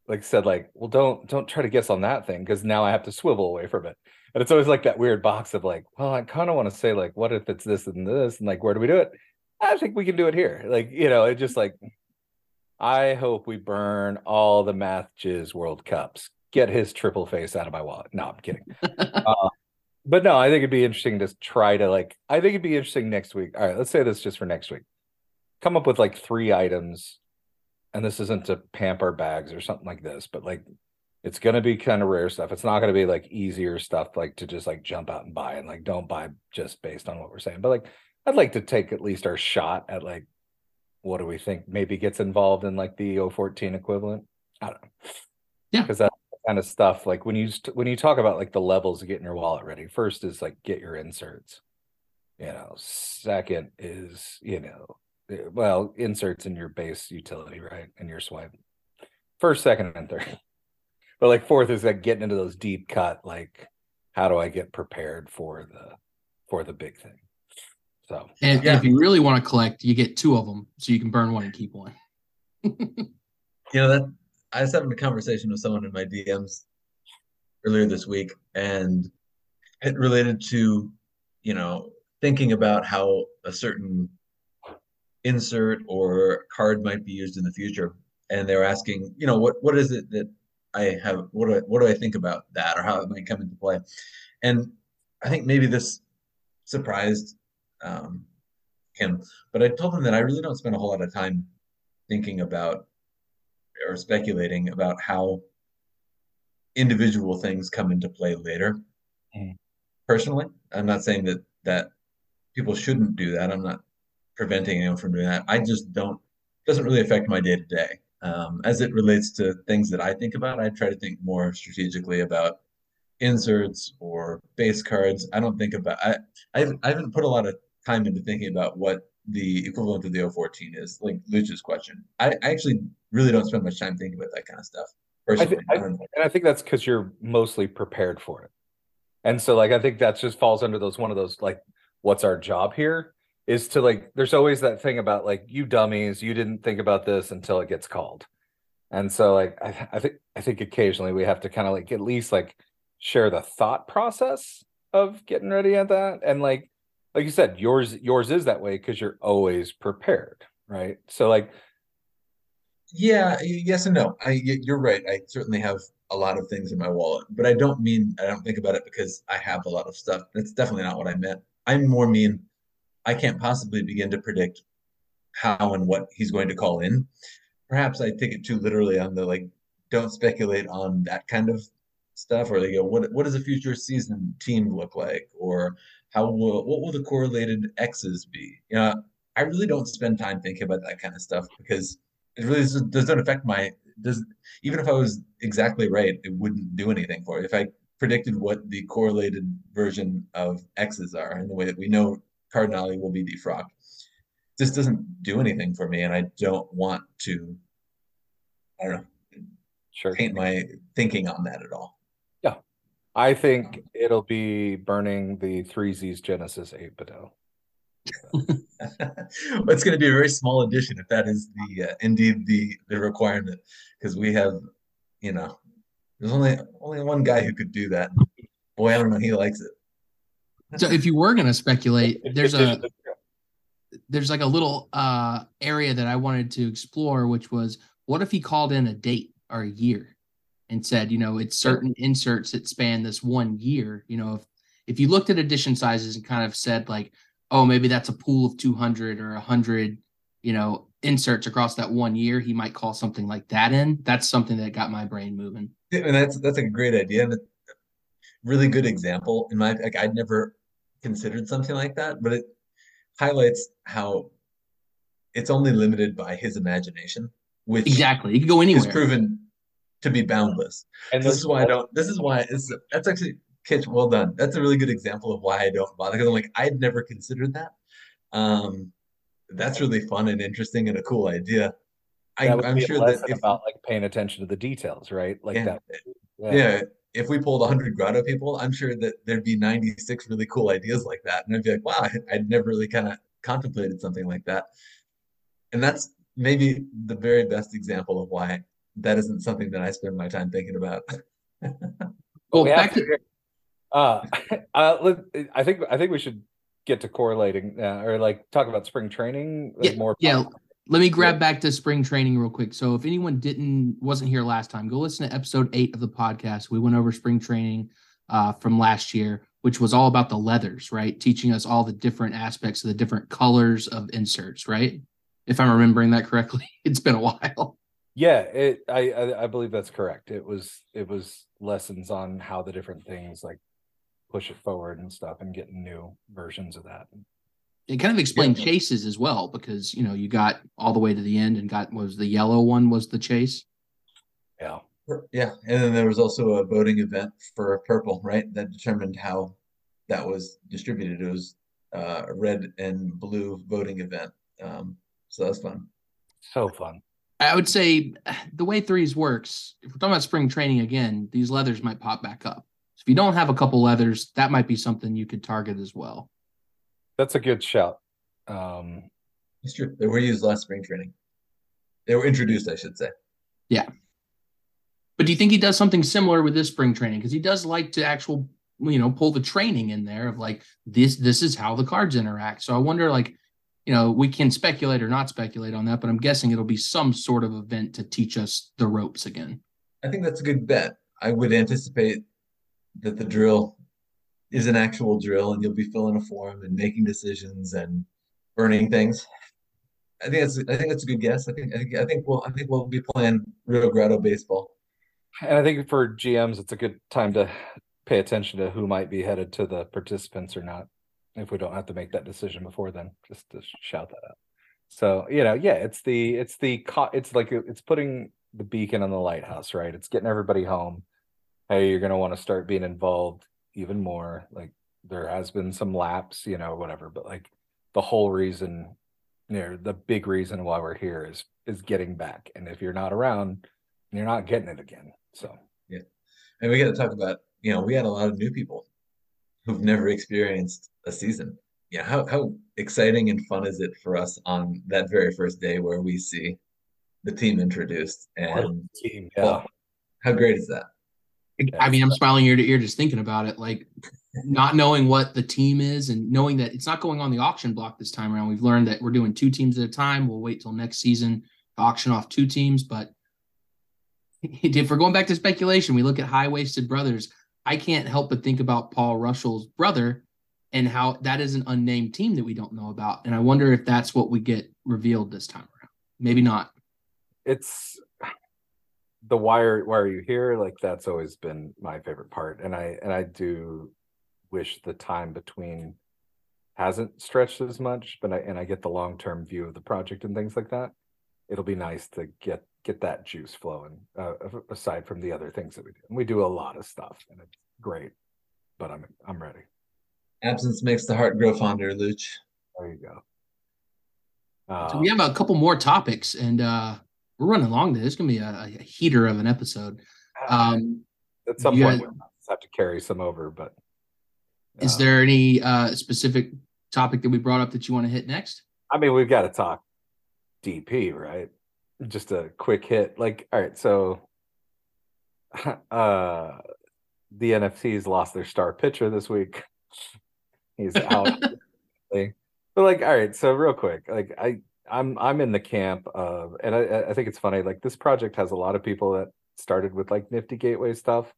like said like, well, don't don't try to guess on that thing because now I have to swivel away from it. And it's always like that weird box of like, well, I kind of want to say like, what if it's this and this, and like, where do we do it? I think we can do it here. Like, you know, it just like I hope we burn all the math jizz World Cups. Get his triple face out of my wallet. No, I'm kidding. Uh, but no, I think it'd be interesting to try to like. I think it'd be interesting next week. All right, let's say this just for next week. Come up with like three items, and this isn't to pamper bags or something like this, but like it's gonna be kind of rare stuff. It's not gonna be like easier stuff like to just like jump out and buy and like don't buy just based on what we're saying. But like I'd like to take at least our shot at like what do we think maybe gets involved in like the 014 equivalent? I don't know. Yeah. Because that kind of stuff, like when you st- when you talk about like the levels of getting your wallet ready, first is like get your inserts. You know, second is, you know, Eh, well, inserts in your base utility, right? And your swipe. First, second, and third. But like fourth is like getting into those deep cut, like how do I get prepared for the for the big thing? So And Yeah. if you really want to collect, you get two of them, so you can burn one and keep one. You know that I was having a conversation with someone in my DMs earlier this week, and it related to, you know, thinking about how a certain insert or card might be used in the future. And they're asking, you know, what what is it that I have what do I what do I think about that or how it might come into play? And I think maybe this surprised um, him, but I told him that I really don't spend a whole lot of time thinking about or speculating about how individual things come into play later. Mhm. Personally, I'm not saying that that people shouldn't do that. I'm not preventing anyone from doing that. I just don't doesn't really affect my day to day. Um, as it relates to things that I think about, I try to think more strategically about inserts or base cards. I don't think about I I haven't, I haven't put a lot of time into thinking about what the equivalent of the 014 is, like Luch's question. I, I actually really don't spend much time thinking about that kind of stuff. Personally, I- I don't and I think that's because you're mostly prepared for it. And so like I think that just falls under those one of those like what's our job here is to like there's always that thing about like you dummies, you didn't think about this until it gets called. And so like I, I think I think occasionally we have to kind of like at least like share the thought process of getting ready at that. And like like you said, yours yours is that way because you're always prepared, right? So like Yeah, yes and no. i you're right. I certainly have a lot of things in my wallet, but I don't mean I don't think about it because I have a lot of stuff. That's definitely not what I meant. I'm more mean I can't possibly begin to predict how and what he's going to call in. Perhaps I take it too literally on the like don't speculate on that kind of stuff or they go what what does a future season team look like or how will what will the correlated X's be? You know, I really don't spend time thinking about that kind of stuff because it really doesn't, affect my does even if I was exactly right, it wouldn't do anything for it. If I predicted what the correlated version of X's are and the way that we know Cardinale will be defrocked, this doesn't do anything for me, and I don't want to. I don't know, sure. paint my thinking on that at all. Yeah, I think it'll be burning the three Z's Genesis 8 Badel. it's going to be a very small addition if that is the uh, indeed the the requirement because we have you know there's only only one guy who could do that boy i don't know he likes it So if you were going to speculate, there's a there's like a little uh area that I wanted to explore, which was what if he called in a date or a year and said, you know, it's certain inserts that span this one year. You know, if if you looked at edition sizes and kind of said like, oh, maybe that's a pool of 200 or 100, you know, inserts across that one year. He might call something like that in. That's something that got my brain moving. Yeah, and that's that's a great idea and a really good example. In my like, I'd never considered something like that, but it highlights how it's only limited by his imagination, which Exactly. You could go is anywhere. proven to be boundless. And This there's is why I don't. This is why it's that's actually Kitch. Well done. That's a really good example of why I don't bother because I'm like I'd never considered that. Um, that's really fun and interesting and a cool idea. I, I'm sure that lesson if about like paying attention to the details, right? Like Yeah. that. yeah, if we pulled 100 grotto people, I'm sure that there'd be 96 really cool ideas like that, and I'd be like, wow, I- I'd never really kind of contemplated something like that. And that's maybe the very best example of why that isn't something that I spend my time thinking about. Well, we have back to, to, uh, uh, let- I think I think we should get to correlating uh, or like talk about spring training. like, Yeah, more. yeah. Let me grab back to spring training real quick. So if anyone didn't wasn't here last time, go listen to episode eight of the podcast. We went over spring training uh, from last year, which was all about the leathers, right? Teaching us all the different aspects of the different colors of inserts, right? If I'm remembering that correctly, it's been a while. Yeah, it. I, I I believe that's correct. It was it was lessons on how the different things like push it forward and stuff, and getting new versions of that. It kind of explained Yeah. chases as well, because you know you got all the way to the end and got was the yellow one was the chase. Yeah. Yeah, and then there was also a voting event for purple, right? That determined how that was distributed. It was uh, a red and blue voting event. Um, so that's fun. So fun. I would say the way threes works, if we're talking about spring training again, these leathers might pop back up. So if you don't have a couple leathers, that might be something you could target as well. That's a good shout. Um, It's true. They were used last spring training. They were introduced, I should say. Yeah. But do you think he does something similar with this spring training? Because he does like to actual, you know, pull the training in there of like this, this is how the cards interact. So I wonder, like, you know, we can speculate or not speculate on that, but I'm guessing it'll be some sort of event to teach us the ropes again. I think that's a good bet. I would anticipate that the drill is an actual drill and you'll be filling a form and making decisions and burning things. I think that's I think that's a good guess. I think I think I think we'll I think we'll be playing real grotto baseball. and I think for GMs, it's a good time to pay attention to who might be headed to the participants or not. If we don't have to make that decision before then, just to shout that out. So you know, yeah, it's the it's the it's like it's putting the beacon on the lighthouse, right? It's getting everybody home. Hey, you're gonna want to start being involved even more. Like there has been some lapse, you know, whatever, but like the whole reason, you know, the big reason why we're here is is getting back. And if you're not around, you're not getting it again. So yeah. And we got to talk about, you know, we had a lot of new people who've never experienced a season. Yeah, how how exciting and fun is it for us on that very first day where we see the team introduced and team, well, how great is that? I mean, I'm smiling ear to ear just thinking about it. Like not knowing what the team is and knowing that it's not going on the auction block this time around. We've learned that we're doing two teams at a time. We'll wait till next season to auction off two teams. But if we're going back to speculation, we look at high waisted brothers. I can't help but think about Paul Russell's brother and how that is an unnamed team that we don't know about. And I wonder if that's what we get revealed this time around. Maybe not. it's the why are why are you here? Like that's always been my favorite part. And I and I do wish the time between hasn't stretched as much, but I and I get the long term view of the project and things like that. It'll be nice to get get that juice flowing, uh, aside from the other things that we do. And we do a lot of stuff, and it's great. But I'm I'm ready. Absence makes the heart grow fonder, Luch. There you go. So Uh, we have a couple more topics, and uh, we're running long. Today. This is gonna be a, a heater of an episode. Um, at some point, we'll have to carry some over, but is uh, there any uh, specific topic that we brought up that you want to hit next? I mean, we've got to talk DP, right? Just a quick hit. Like, all right, so uh the NFTs lost their star pitcher this week. He's out. but like, all right, so real quick, like I I'm I'm in the camp of and I I think it's funny, like this project has a lot of people that started with like nifty gateway stuff.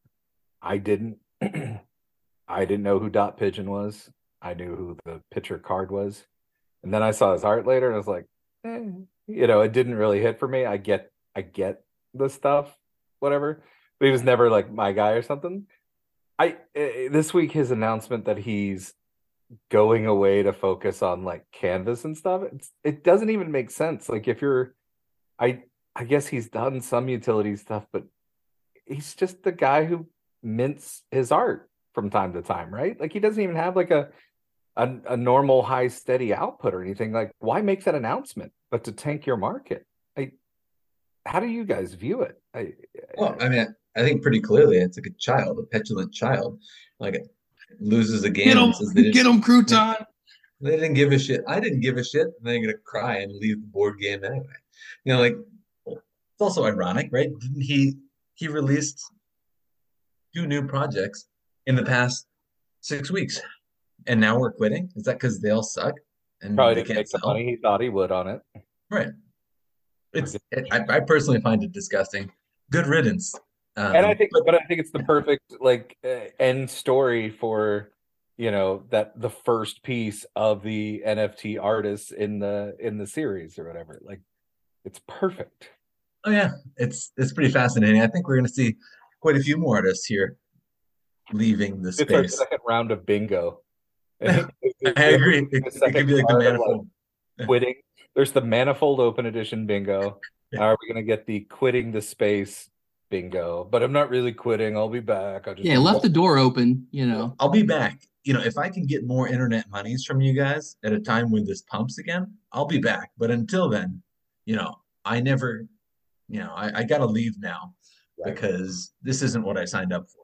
I didn't I didn't know who dot pigeon was. I knew who the pitcher card was. And then I saw his art later and I was like, eh, you know, it didn't really hit for me. I get I get the stuff, whatever. But he was never like my guy or something. I uh, this week his announcement that he's going away to focus on like canvas and stuff it's, it doesn't even make sense. Like if you're i i guess he's done some utility stuff but he's just the guy who mints his art from time to time right? Like he doesn't even have like a a, a normal high steady output or anything. Like why make that announcement but to tank your market? I, how do you guys view it? I, Well, I mean, I think pretty clearly it's like a child, a petulant child, like loses a game Get him, and they didn't, get him, Crouton. they didn't give a shit. I didn't give a shit. And they're gonna cry and leave the board game anyway. You know, like it's also ironic, right? Didn't he he released two new projects in the past six weeks, and now we're quitting? Is that because they all suck and probably they didn't can't make the money he thought he would on it Right. It's it, I, I personally find it disgusting. Good riddance. Um, and I think, but but I think it's the perfect like uh, end story for you know that the first piece of the NFT artists in the in the series or whatever. Like, it's perfect. Oh yeah, it's it's pretty fascinating. I think we're going to see quite a few more artists here leaving the It's our space. second round of bingo. I agree. It, it could be like the card of, quitting. There's the manifold open edition bingo. Are we gonna get the quitting the space bingo? But I'm not really quitting. I'll be back. I just Yeah, left the door open, you know. I'll be back. You know, if I can get more internet monies from you guys at a time when this pumps again, I'll be back. But until then, you know, I never, you know, I, I got to leave now Right. because this isn't what I signed up for.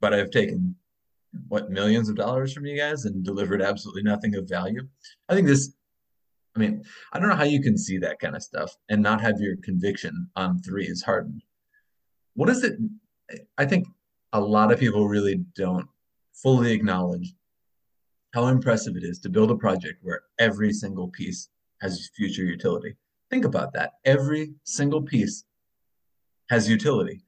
But I've taken what millions of dollars from you guys and delivered absolutely nothing of value. I think this, I mean, I don't know how you can see that kind of stuff and not have your conviction on three is hardened. What is it? I think a lot of people really don't fully acknowledge how impressive it is to build a project where every single piece has future utility. Think about that. Every single piece has utility.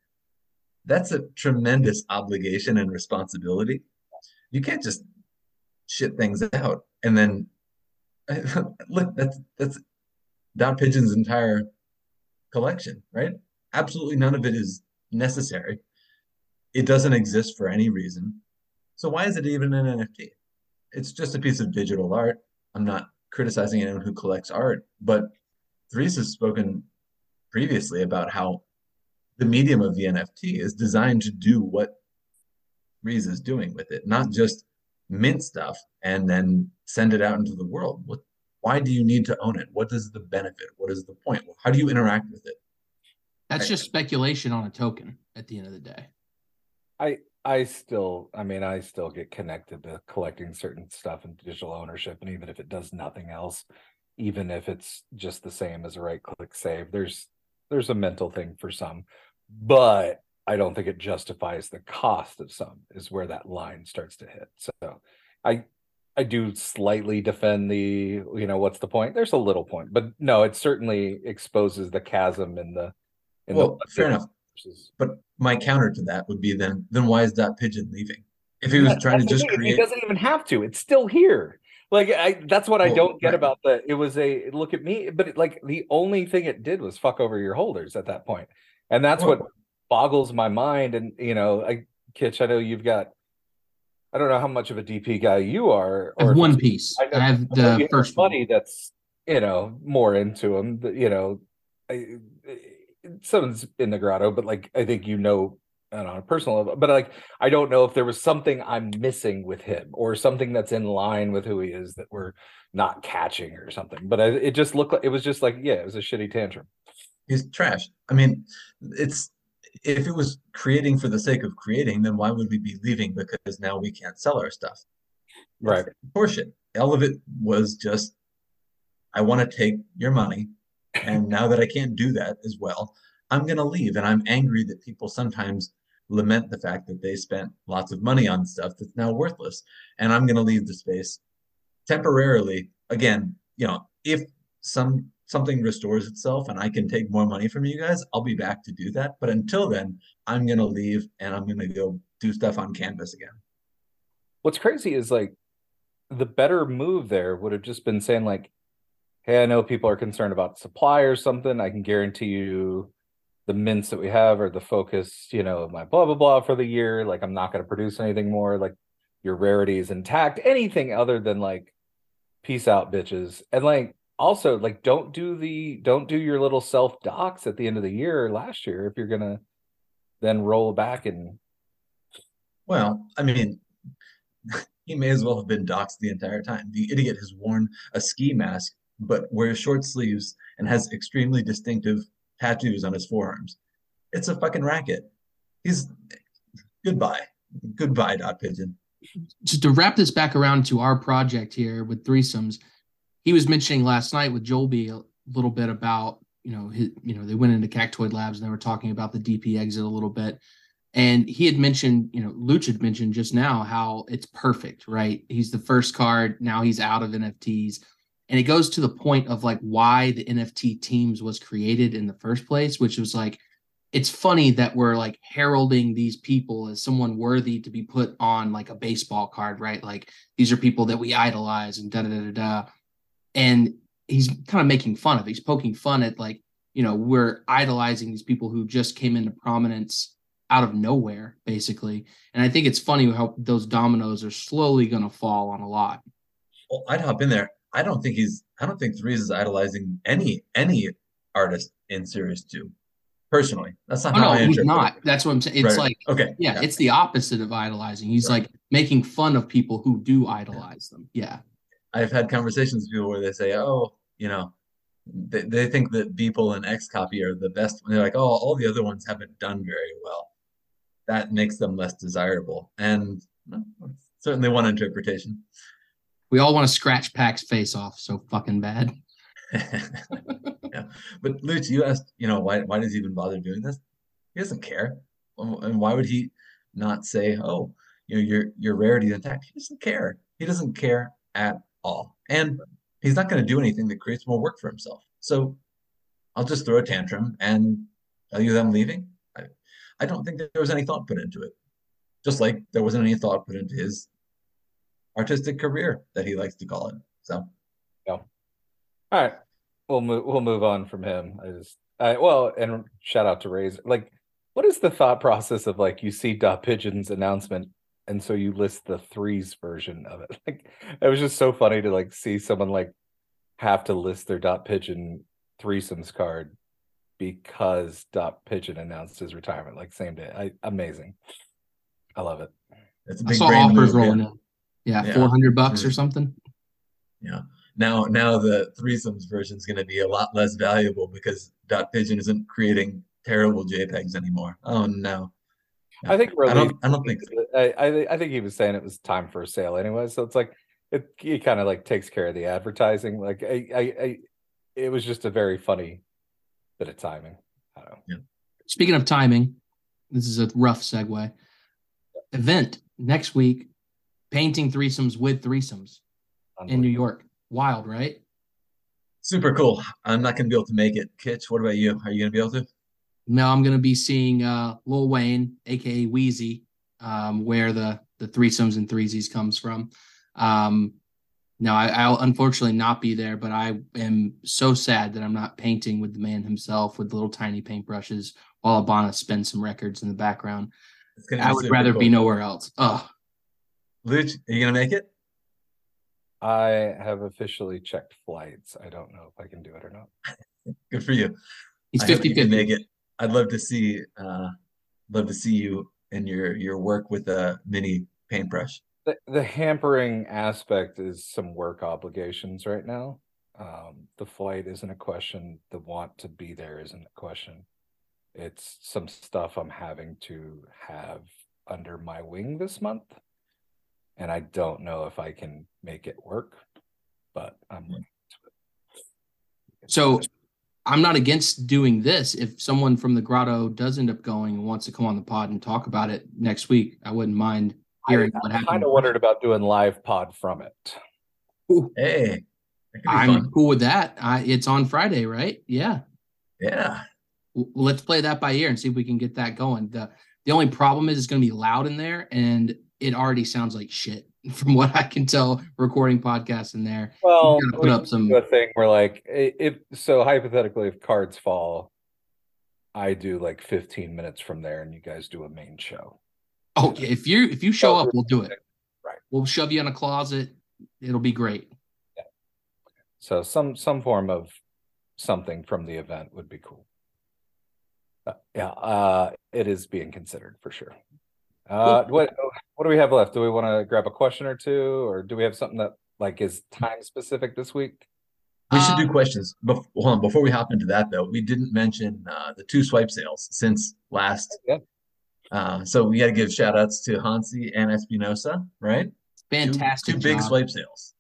That's a tremendous obligation and responsibility. You can't just shit things out and then look, that's that's Dot Pigeon's entire collection, right? Absolutely none of it is necessary. It doesn't exist for any reason. So why is it even an NFT? It's just a piece of digital art. I'm not criticizing anyone who collects art, but Threes has spoken previously about how the medium of the NFT is designed to do what Threes is doing with it, not just mint stuff and then send it out into the world. What why do you need to own it? What is the benefit? What is the point? How do you interact with it? That's just speculation on a token at the end of the day. I I still I mean I still get connected to collecting certain stuff and digital ownership and even if it does nothing else even if it's just the same as a right click save there's there's a mental thing for some. But I don't think it justifies the cost of some is where that line starts to hit. So I I do slightly defend the you know what's the point? There's a little point but no it certainly exposes the chasm in the Well, the fair enough. versus- But my counter to that would be then then why is that Pigeon leaving? If he was That- trying to just thing, It doesn't even have to. It's still here. Like I, that's what I don't get right. about the. It was a look at me, but it, like the only thing it did was fuck over your holders at that point, and that's what boggles my mind. And you know, I, Kitch, I know you've got. I don't know how much of a DP guy you are. I have one piece. I know- I have I know you the have first one. buddy that's you know more into him. But, you know, I, someone's in the grotto, but like I think you know, and on a personal level. But like I don't know if there was something I'm missing with him or something that's in line with who he is that we're not catching or something. But I, it just looked like it was just like yeah, it was a shitty tantrum. he's trash. I mean, it's if it was creating for the sake of creating, then why would we be leaving because now we can't sell our stuff? Right. Portion. All of it was just I want to take your money, and now that I can't do that as well, I'm gonna leave. And I'm angry that people sometimes lament the fact that they spent lots of money on stuff that's now worthless. And I'm gonna leave the space temporarily. Again, you know, if some something restores itself and I can take more money from you guys, I'll be back to do that. But until then, I'm gonna leave and I'm gonna go do stuff on Canvas again. What's crazy is like the better move there would have just been saying like, "Hey, I know people are concerned about supply or something. I can guarantee you the mints that we have are the focus, you know, my blah blah blah for the year. Like, I'm not going to produce anything more. Like, your rarity is intact. Anything other than like, peace out, bitches. And like, also like, don't do the don't do your little self docs at the end of the year or last year if you're gonna then roll back and Well, I mean, he may as well have been doxxed the entire time. The idiot has worn a ski mask, but wears short sleeves and has extremely distinctive tattoos on his forearms. It's a fucking racket. He's goodbye. Goodbye, Dot Pigeon. just to wrap this back around to our project here with thr33som3s, he was mentioning last night with Jolby a little bit about you know his, you know they went into Cactoid Labs and they were talking about the DP exit a little bit, and he had mentioned you know Luch had mentioned just now how it's perfect, right? He's the first card now he's out of NFTs, and it goes to the point of like why the NFT teams was created in the first place, which was like it's funny that we're like heralding these people as someone worthy to be put on like a baseball card, right? Like these are people that we idolize and da da da da. And he's kind of making fun of. it. He's poking fun at like you know we're idolizing these people who just came into prominence out of nowhere, basically. And I think it's funny how those dominoes are slowly going to fall on a lot. Well, I'd hop in there. I don't think he's. I don't think Threes is idolizing any any artist in Series Two. Personally, that's not Oh how no, I he's not. it. That's what I'm saying. It's Right. like okay, yeah, it's the opposite of idolizing. He's Right. like making fun of people who do idolize them. Yeah. I've had conversations with people where they say, "Oh, you know, they, they think that Beeple and XCOPY are the best." And they're like, "Oh, all the other ones haven't done very well." That makes them less desirable, and well, certainly one interpretation. We all want to scratch Pak's face off so fucking bad. yeah, but Luch, you asked, you know, why why does he even bother doing this? He doesn't care, and why would he not say, "Oh, you know, your your rarity is intact"? He doesn't care. He doesn't care at all, and he's not going to do anything that creates more work for himself. So I'll just throw a tantrum and tell you that I'm leaving. I, I don't think that there was any thought put into it. Just like there wasn't any thought put into his artistic career that he likes to call it. So yeah. All right, we'll move. We'll move on from him. I just, I well, and shout out to Razor. Like, what is the thought process of like you see Dot Pigeon's announcement, and so you list the threes version of it? Like, it was just so funny to like see someone like have to list their Dot Pigeon thr33som3s card because Dot Pigeon announced his retirement like same day. I amazing. I love it. it's a I big saw brain offers move. yeah. rolling in. Yeah, Yeah. four hundred bucks or Mhm. something. Yeah. Now, now the thr33som3s version is going to be a lot less valuable because Dot Pigeon isn't creating terrible JPEGs anymore. Oh no. I think I don't. I don't think. So. I, I I think he was saying it was time for a sale anyway. So it's like it he kind of like takes care of the advertising. Like I, I I it was just a very funny bit of timing. I don't know. Speaking of timing, this is a rough segue. Event next week, painting thr33som3s with thr33som3s in New York. Wild, right? Super cool. I'm not going to be able to make it. Kitch, what about you? Are you going to be able to? No, I'm going to be seeing uh, Lil Wayne, aka Weezy, um, where the the threesomes and threesies comes from. Um, no, I, I'll unfortunately not be there, but I am so sad that I'm not painting with the man himself with little tiny paintbrushes while Abana spins some records in the background. It's going to I would rather cool. be nowhere else. Oh, Luch, are you going to make it? I have officially checked flights. I don't know if I can do it or not. Good for you. he's I hope 50 you can 50. make it. I'd love to see. Uh, love to see you and your your work with a mini paintbrush. The the hampering aspect is some work obligations right now. Um, the flight isn't a question. The want to be there isn't a question. It's some stuff I'm having to have under my wing this month. And I don't know if I can make it work, but I'm hmm. looking into it. So I'm not against doing this. If someone from the grotto does end up going and wants to come on the pod and talk about it next week, I wouldn't mind hearing what I happened. kind of wondered about doing live pod from it. Hey, that could be I'm fun. cool with that. I, it's on Friday, right? Yeah. Yeah. W- let's play that by ear and see if we can get that going. The the only problem is it's going to be loud in there and it already sounds like shit. from what I can tell, recording podcasts in there. Well, gotta put we up some- a thing where like if so hypothetically if cards fall, I do like 15 minutes from there and you guys do a main show. Oh, yeah, if you if you show up, we'll do it. Right. We'll shove you in a closet. It'll be great. So some some form of something from the event would be cool. Uh, yeah, uh it is being considered for sure. Uh what what do we have left? Do we want to grab a question or two or do we have something that like is time specific this week? We should do Um, questions. Bef- hold on, before we hop into that though, we didn't mention uh, the two swipe sales since last. Yeah. Uh, so we got to give shout outs to Hansi and Espinosa, right? Fantastic. Two, big job. swipe sales.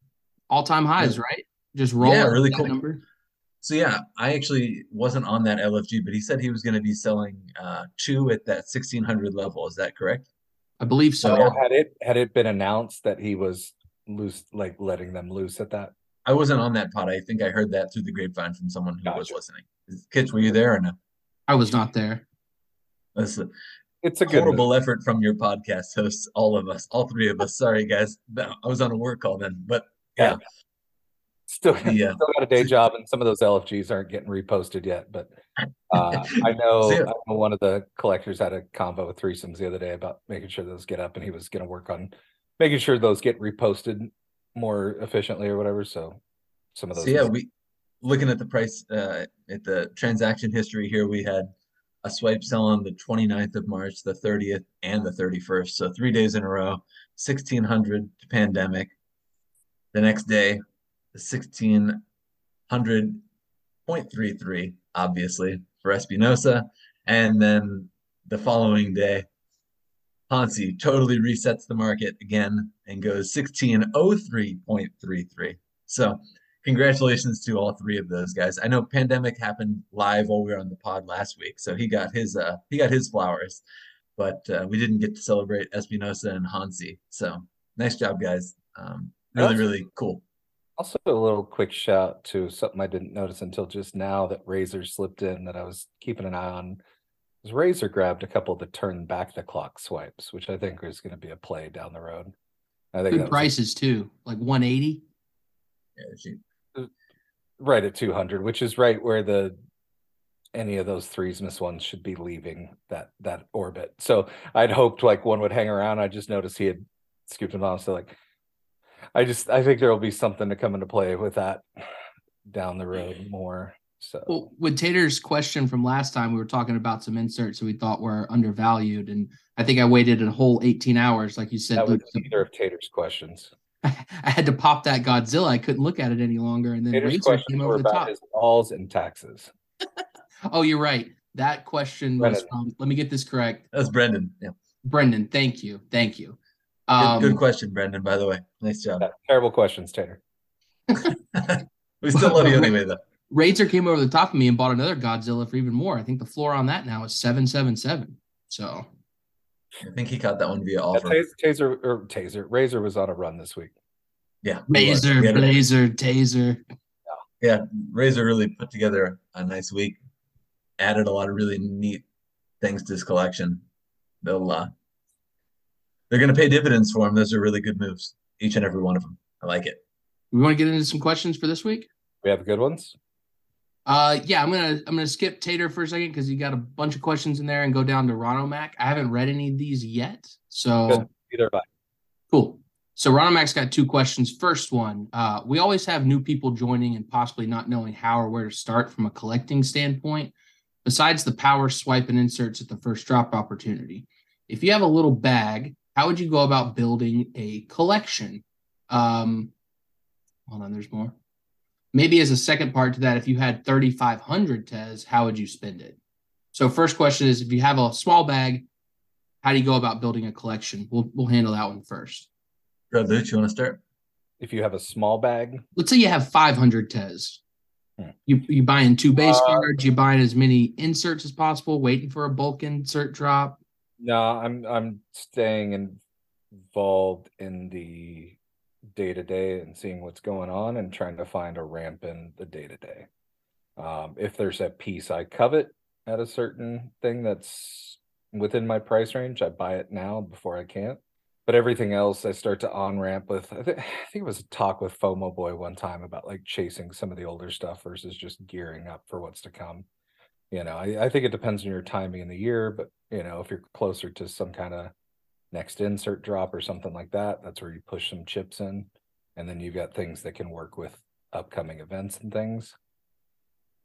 All time highs, Yeah. right? Just roll Yeah, really cool. number. So yeah, I actually wasn't on that LFG, but he said he was going to be selling uh, two at that 1600 level. Is that correct? I believe so. Yeah. Had it had it been announced that he was loose like letting them loose at that? I wasn't on that pod. I think I heard that through the grapevine from someone who was listening. Kitch, were you there or no? I was not there. That's a It's a good move. horrible effort from your podcast hosts, all of us, all three of us. Sorry, guys. I was on a work call then, but yeah, Still, Yeah. still got a day job, and some of those LFGs aren't getting reposted yet. But uh, I know, I know one of the collectors had a convo with thr33som3s the other day about making sure those get up, and he was going to work on making sure those get reposted more efficiently or whatever. So some of those, So yeah, we looking at the price uh at the transaction history here, we had a swipe sell on the 29th of March, the 30th, and the 31st. So three days in a row, 1600 to pandemic. The next day, 1600.33, obviously, for Espinosa. And then the following day, Hansi totally resets the market again and goes 1603.33. So congratulations to all three of those guys. I know pandemic happened live while we were on the pod last week, so he got his uh he got his flowers, but uh, we didn't get to celebrate Espinosa and Hansi. So nice job, guys. Um, really, really cool. Also, a little quick shout to something I didn't notice until just now that Razor slipped in that I was keeping an eye on. Was Razor grabbed a couple of the turn back the clock swipes, which I think is going to be a play down the road. I think Good was a- prices too, like 180. Yeah, right at 200, which is right where the any of those threes miss ones should be leaving that that orbit. So I'd hoped like one would hang around. I just noticed he had scooped him off. So like, I just I think there will be something to come into play with that down the road more. So Well, with Tater's question from last time, we were talking about some inserts that we thought were undervalued, and I think I waited a whole 18 hours, like you said. that was Luke, either of Tater's questions. I had to pop that Godzilla. I couldn't look at it any longer, and then Tater's Razor questions came were over the about top. his laws and taxes. Oh, you're right. That question was from. Let me get this correct. That's Brendan. Yeah, Brendan, thank you, thank you. Good, Um, good question, Brendan. By the way, nice job. Terrible questions, Tater. we still love you anyway, though. Razor came over the top of me and bought another Godzilla for even more. I think the floor on that now is seven seven seven. So I think he caught that one via Yeah, offer. Taser, Taser or Taser Razor was on a run this week. Yeah, he. Razor, We Blazer, Taser. yeah, Razor really put together a nice week. Added a lot of really neat things to his collection. They'll uh they're gonna pay dividends for them. Those are really good moves. Each and every one of them. I like it. We want to get into some questions for this week. We have good ones. Uh, yeah, I'm gonna I'm gonna skip Tater for a second because you got a bunch of questions in there and go down to Ronomac. I haven't read any of these yet, so Good. Either of cool. So Ronomac's got two questions. First one, uh, we always have new people joining and possibly not knowing how or where to start from a collecting standpoint. Besides the power swipe and inserts at the first drop opportunity, if you have a little bag, how would you go about building a collection? Um, hold on, there's more. Maybe as a second part to that, if you had 3,500 Tez, how would you spend it? So first question is, if you have a small bag, how do you go about building a collection? We'll we'll handle that one first. Brad Luch, you want to start? If you have a small bag, Let's say you have 500 Tez. Hmm. You you buying two base Uh, cards, you buying as many inserts as possible, waiting for a bulk insert drop. No, I'm I'm staying involved in the day to day and seeing what's going on and trying to find a ramp in the day to day. If there's a piece I covet at a certain thing that's within my price range, I buy it now before I can't. but everything else I start to on ramp with. I, th- I think it was a talk with FOMO Boy one time about like chasing some of the older stuff versus just gearing up for what's to come. You know, I, I think it depends on your timing in the year, but you know, if you're closer to some kind of next insert drop or something like that, that's where you push some chips in, and then you've got things that can work with upcoming events and things.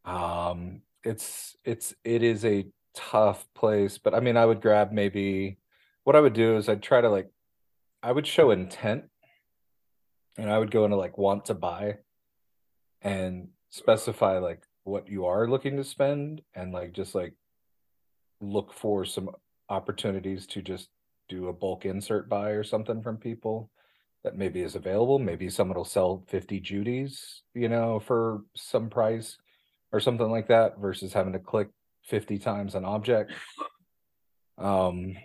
Um, it's it's it is a tough place, but I mean, I would grab maybe what I would do is I'd try to like I would show intent and I would go into like want to buy and specify like what you are looking to spend and like just like look for some opportunities to just do a bulk insert buy or something from people that maybe is available. Maybe someone will sell 50 Judies, you know, for some price or something like that versus having to click 50 times an object. Um,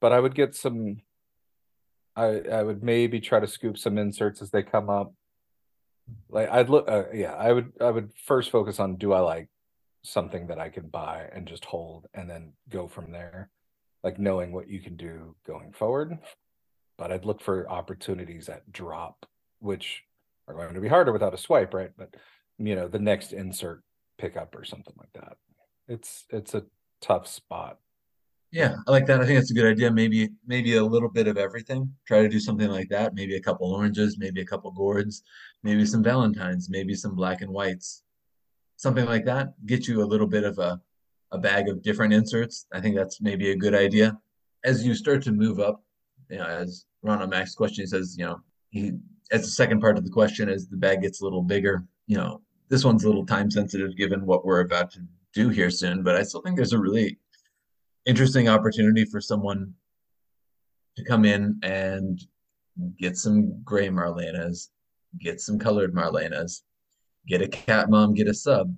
but I would get some I I would maybe try to scoop some inserts as they come up. Like I'd look, uh, yeah, I would I would first focus on do I like something that I can buy and just hold, and then go from there, like knowing what you can do going forward. But I'd look for opportunities at drop, which are going to be harder without a swipe, right? But you know, the next insert pickup or something like that. It's it's a tough spot Yeah, I like that. I think that's a good idea. Maybe maybe a little bit of everything. Try to do something like that. Maybe a couple oranges, maybe a couple gourds, maybe some valentines, maybe some black and whites. Something like that. Get you a little bit of a a bag of different inserts. I think that's maybe a good idea. As you start to move up, you know, as Ron Max question says, you know, he as the second part of the question, as the bag gets a little bigger, you know, this one's a little time sensitive given what we're about to do here soon, but I still think there's a really interesting opportunity for someone to come in and get some gray Marlenas, get some colored Marlenas, get a cat mom, get a sub,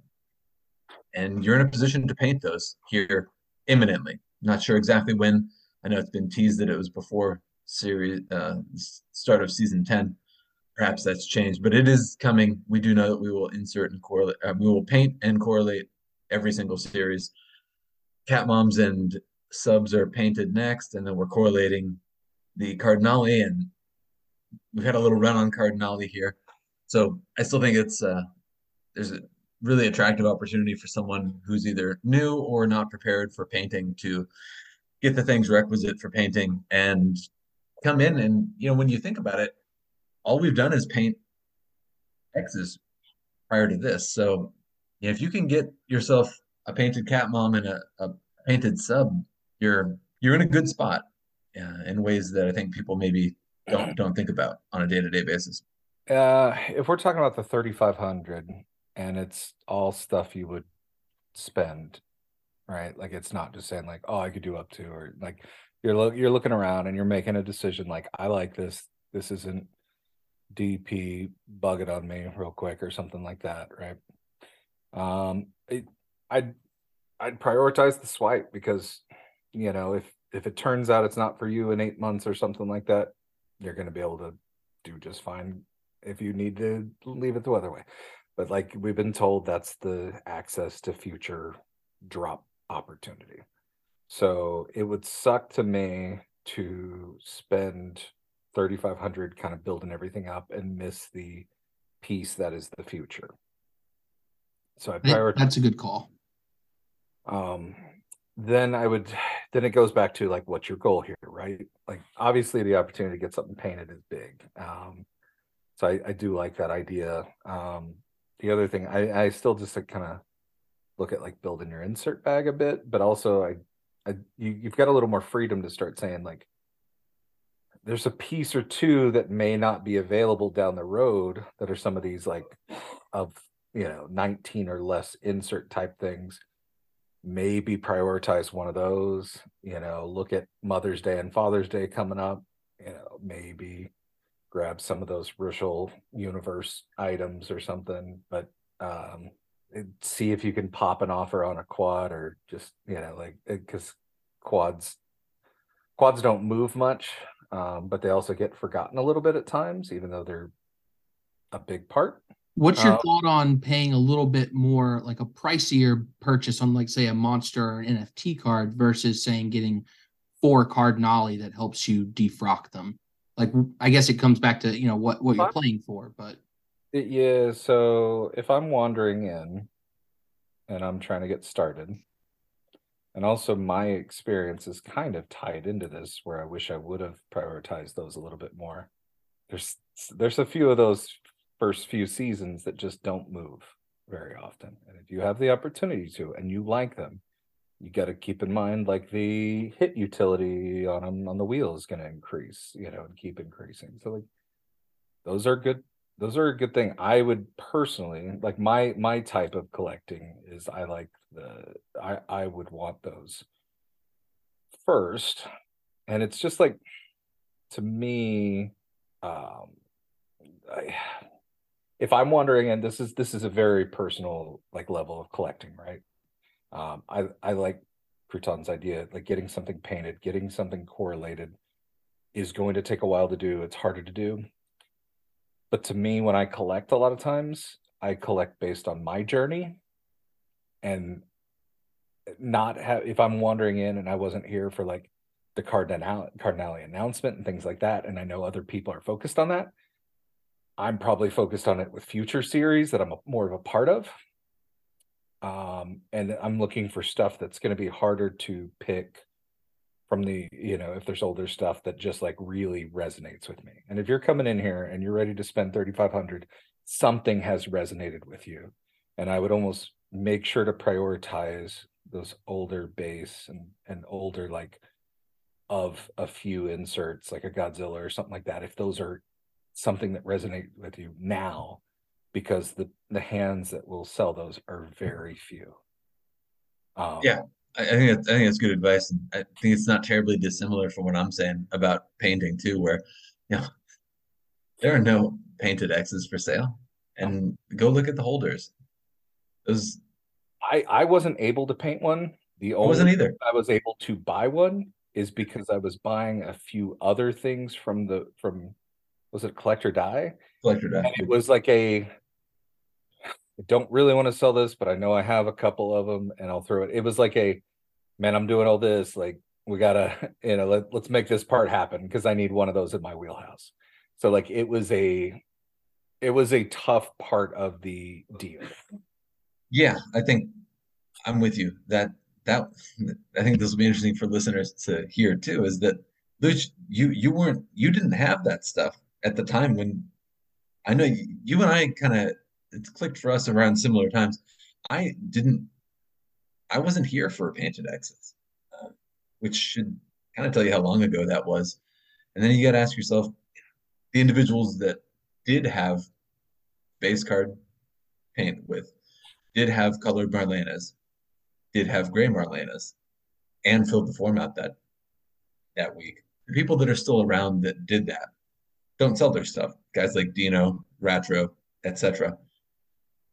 and you're in a position to paint those here imminently. Not sure exactly when. I know it's been teased that it was before series uh, start of season ten. Perhaps that's changed, but it is coming. We do know that we will insert and correlate. Uh, we will paint and correlate every single series cat moms and subs are painted next, and then we're correlating the Cardinale, and we've had a little run on Cardinale here. So I still think it's uh, there's a really attractive opportunity for someone who's either new or not prepared for painting to get the things requisite for painting and come in and you know when you think about it all we've done is paint x's prior to this so if you can get yourself a painted cat mom and a, a painted sub, you're you're in a good spot uh, in ways that I think people maybe don't don't think about on a day to day basis. Uh, if we're talking about the 3500 and it's all stuff you would spend, right? Like it's not just saying like, oh, I could do up to, or like you're look you're looking around and you're making a decision like, I like this. This isn't DP bug it on me real quick or something like that, right? Um, it, I'd I'd prioritize the swipe because you know if if it turns out it's not for you in eight months or something like that, you're going to be able to do just fine if you need to leave it the other way. But like we've been told, that's the access to future drop opportunity. So it would suck to me to spend 3500 kind of building everything up and miss the piece that is the future. So I prioritize. That's a good call. Um, then I would, then it goes back to like, what's your goal here, right? Like, obviously, the opportunity to get something painted is big. Um, so I, I do like that idea. Um, the other thing, I, I still just like, kind of look at like building your insert bag a bit, but also I, I you, you've got a little more freedom to start saying like, there's a piece or two that may not be available down the road that are some of these like of you know 19 or less insert type things maybe prioritize one of those you know look at mother's day and father's day coming up you know maybe grab some of those Ritual universe items or something but um see if you can pop an offer on a quad or just you know like because quads quads don't move much um, but they also get forgotten a little bit at times even though they're a big part What's your Uh, thought on paying a little bit more, like a pricier purchase on, like, say, a monster or an NFT card versus saying getting for Cardinali that helps you defrock them. Like I guess it comes back to you know what what you're playing for, but It- yeah, so if I'm wandering in and I'm trying to get started, and also my experience is kind of tied into this where I wish I would have prioritized those a little bit more. There's there's a few of those first few seasons that just don't move very often. And if you have the opportunity to and you like them, you got to keep in mind like the hit utility on them on the wheel is going to increase, you know, and keep increasing. So like those are good those are a good thing i would personally like my my type of collecting is i like the i i would want those first and it's just like to me um I, if i'm wondering and this is this is a very personal like level of collecting right? Um i i like crouton's idea like getting something painted getting something correlated is going to take a while to do. It's harder to do. But to me when i collect a lot of times i collect based on my journey and not have if i'm wandering in and i wasn't here for like the cardinal cardinali announcement and things like that and i know other people are focused on that i'm probably focused on it with future series that i'm a, more of a part of. Um and i'm looking for stuff that's going to be harder to pick from the you know if there's older stuff that just like really resonates with me. And if you're coming in here and you're ready to spend 3500 something has resonated with you. And i would almost make sure to prioritize those older base and and older like of a few inserts like a godzilla or something like that if those are something that resonates with you now because the the hands that will sell those are very few um Yeah. I, I think that's, I think that's good advice, and I think it's not terribly dissimilar from what I'm saying about painting too, where you know there are no painted X's for sale, and go look at the holders. Those I I wasn't able to paint one. The I wasn't either. I was able to buy one is because I was buying a few other things from the from was it collector die? Collector die. And it was like a I don't really want to sell this, but I know I have a couple of them and I'll throw it. It was like a man, I'm doing all this. Like we gotta, you know, let, let's make this part happen because I need one of those in my wheelhouse. So like it was a it was a tough part of the deal. Yeah, I think I'm with you. That that I think this will be interesting for listeners to hear too. Is that Luch, you you weren't you didn't have that stuff at the time when I know you, and I kind of it's clicked for us around similar times. I didn't. I wasn't here for painted X's, uh, which should kind of tell you how long ago that was. And then you got to ask yourself, the individuals that did have base card paint with, did have colored Marlenas, did have gray Marlenas, and filled the format that that week. The people that are still around that did that don't sell their stuff. Guys like Deano, Ratro, etc.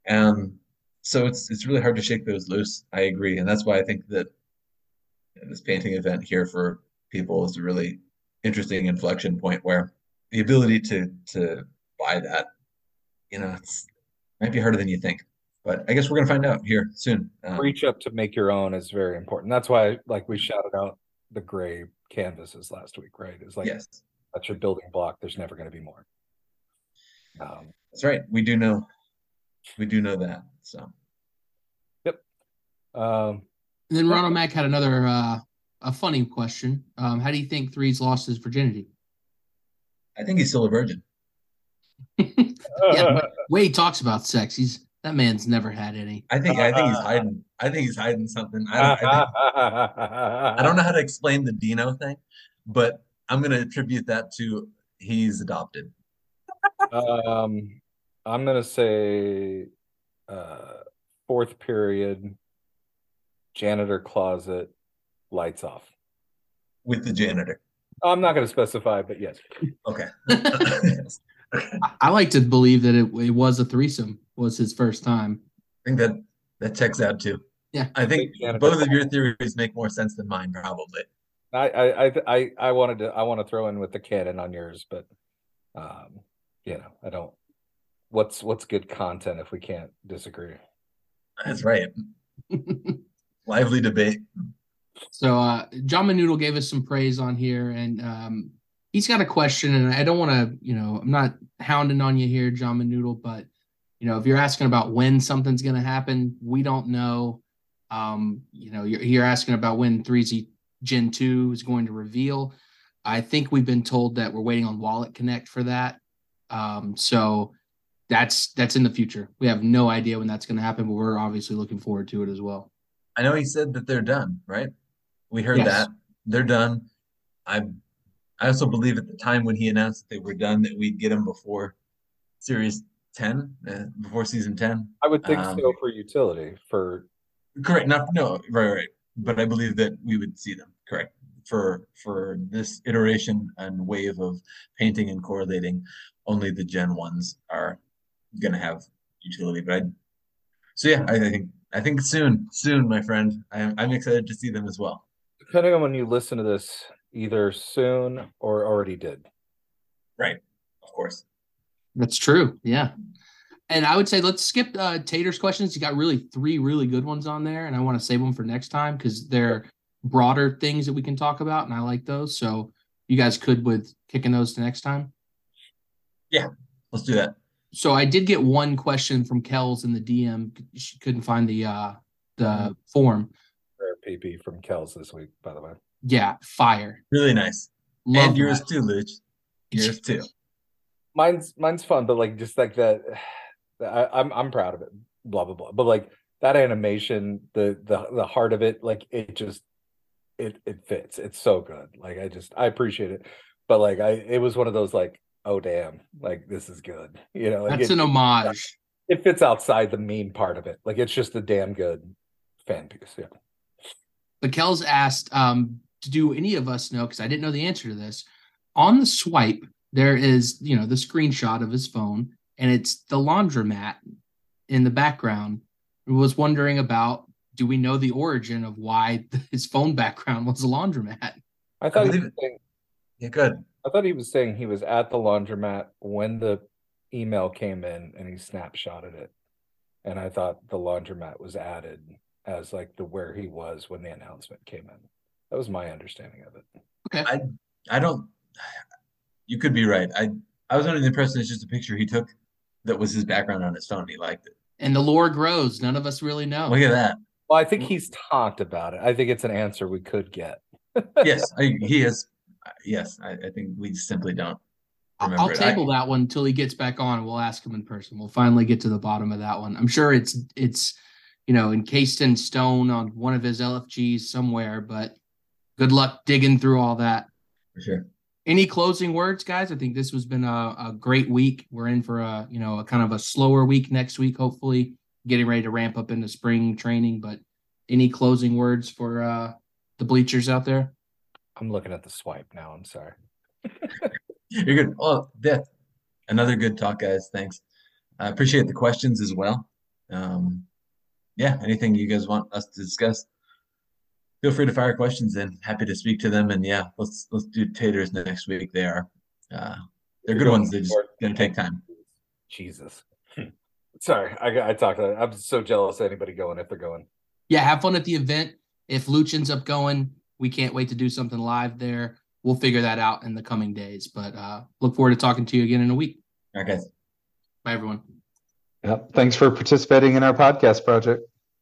Um, so it's it's really hard to shake those loose. I agree, and that's why I think that this painting event here for people is a really interesting inflection point where the ability to to buy that, you know, it's might be harder than you think. But I guess we're gonna find out here soon. Um, reach up to make your own is very important. That's why, like, we shouted out the gray canvases last week, right? It's like yes, that's your building block. There's never going to be more. Um, that's right. We do know, we do know that. So Yep. um, And then Ronald Mack had another uh, a funny question. Um, how do you think Three's lost his virginity? I think he's still a virgin. Yeah, way he talks about sex, he's that man's never had any. I think I think he's hiding. I think he's hiding something. I don't, I, think, I don't know how to explain the Deano thing, but I'm gonna attribute that to he's adopted. um, I'm gonna say uh, fourth period, janitor closet, lights off. with the janitor. I'm not gonna specify, but yes. Okay. I I, I like to believe that it, it was a threesome. Was his first time. I think that that checks out too. Yeah. I think both of your theories make more sense than mine, probably. I I I I, I wanted to I want to throw in with the canon on yours, but um, you know, I don't. What's what's good content if we can't disagree? That's right. Lively debate. So uh John Manoodle gave us some praise on here and um he's got a question and I don't want to, you know, I'm not hounding on you here, John Manoodle, but you know, if you're asking about when something's gonna happen, we don't know. Um, you know, you're, you're asking about when 3Z Gen 2 is going to reveal. I think we've been told that we're waiting on Wallet Connect for that. Um, so that's that's in the future. We have no idea when that's going to happen, but we're obviously looking forward to it as well. I know he said that they're done, right? We heard Yes. that they're done. I I also believe at the time when he announced that they were done that we'd get them before series 10, uh, before season 10. I would think Um, so for utility for Correct. Not no, right, right. But I believe that we would see them. Correct. For for this iteration and wave of painting and correlating, only the Gen ones are gonna have utility. But I, so yeah, I, I think I think soon, soon, my friend. I'm I'm excited to see them as well. depending on when you listen to this, either soon or already did. Right. Of course. That's true. Yeah. And I would say let's skip uh, Tater's questions. You got really three really good ones on there, and I want to save them for next time because they're broader things that we can talk about, and I like those. So you guys could with kicking those to next time. Yeah, let's do that. So I did get one question from Kells in the DM. She couldn't find the uh the form. Rare PP from Kells this week, by the way. Yeah, fire. Really nice. Love and yours that. too, Luch. Yours too. Mine's mine's fun, but like just like that, I, I'm I'm proud of it. Blah blah blah. But like that animation, the the the heart of it, like it just it it fits. It's so good. Like I just I appreciate it. But like I, it was one of those like, oh damn, like this is good. You know, like That's it, an homage. it fits outside the mean part of it. Like it's just a damn good fan piece. Yeah. But Kells asked, um, to do any of us know, because I didn't know the answer to this. On the swipe, there is, you know, the screenshot of his phone, and it's the laundromat in the background. I was wondering about do we know the origin of why his phone background was a laundromat? I thought he was saying, Yeah, good. I thought he was saying he was at the laundromat when the email came in and he snapshotted it. And I thought the laundromat was added as like the where he was when the announcement came in. That was my understanding of it. Okay. I I don't. You could be right. I I was under the impression it's just a picture he took that was his background on his phone. and He liked it. And the lore grows. None of us really know. Look at that. Well, I think he's talked about it. I think it's an answer we could get. Yes, I, he is. Yes, I, I think we simply don't I'll remember I'll it. I- table that one until he gets back on, and we'll ask him in person. We'll finally get to the bottom of that one. I'm sure it's it's you know encased in stone on one of his LFGs somewhere, but good luck digging through all that. for sure. Any closing words, guys? I think this has been a, a great week. We're in for a you know a kind of a slower week next week, hopefully getting ready to ramp up into spring training. But any closing words for uh the bleachers out there? I'm looking at the swipe now. I'm sorry. You're good. Oh, death Another good talk, guys. Thanks. I appreciate the questions as well. Um, yeah, anything you guys want us to discuss, feel free to fire questions in. Happy to speak to them. And yeah, let's let's do taters next week. They are uh, they're You're good ones. They're just gonna take time. Jesus. Sorry, I, I talked. I'm so jealous of anybody going if they're going. yeah, have fun at the event. If Luch ends up going, we can't wait to do something live there. We'll figure that out in the coming days. But uh, look forward to talking to you again in a week. All right, guys. Bye, everyone. Yep. Thanks for participating in our podcast project.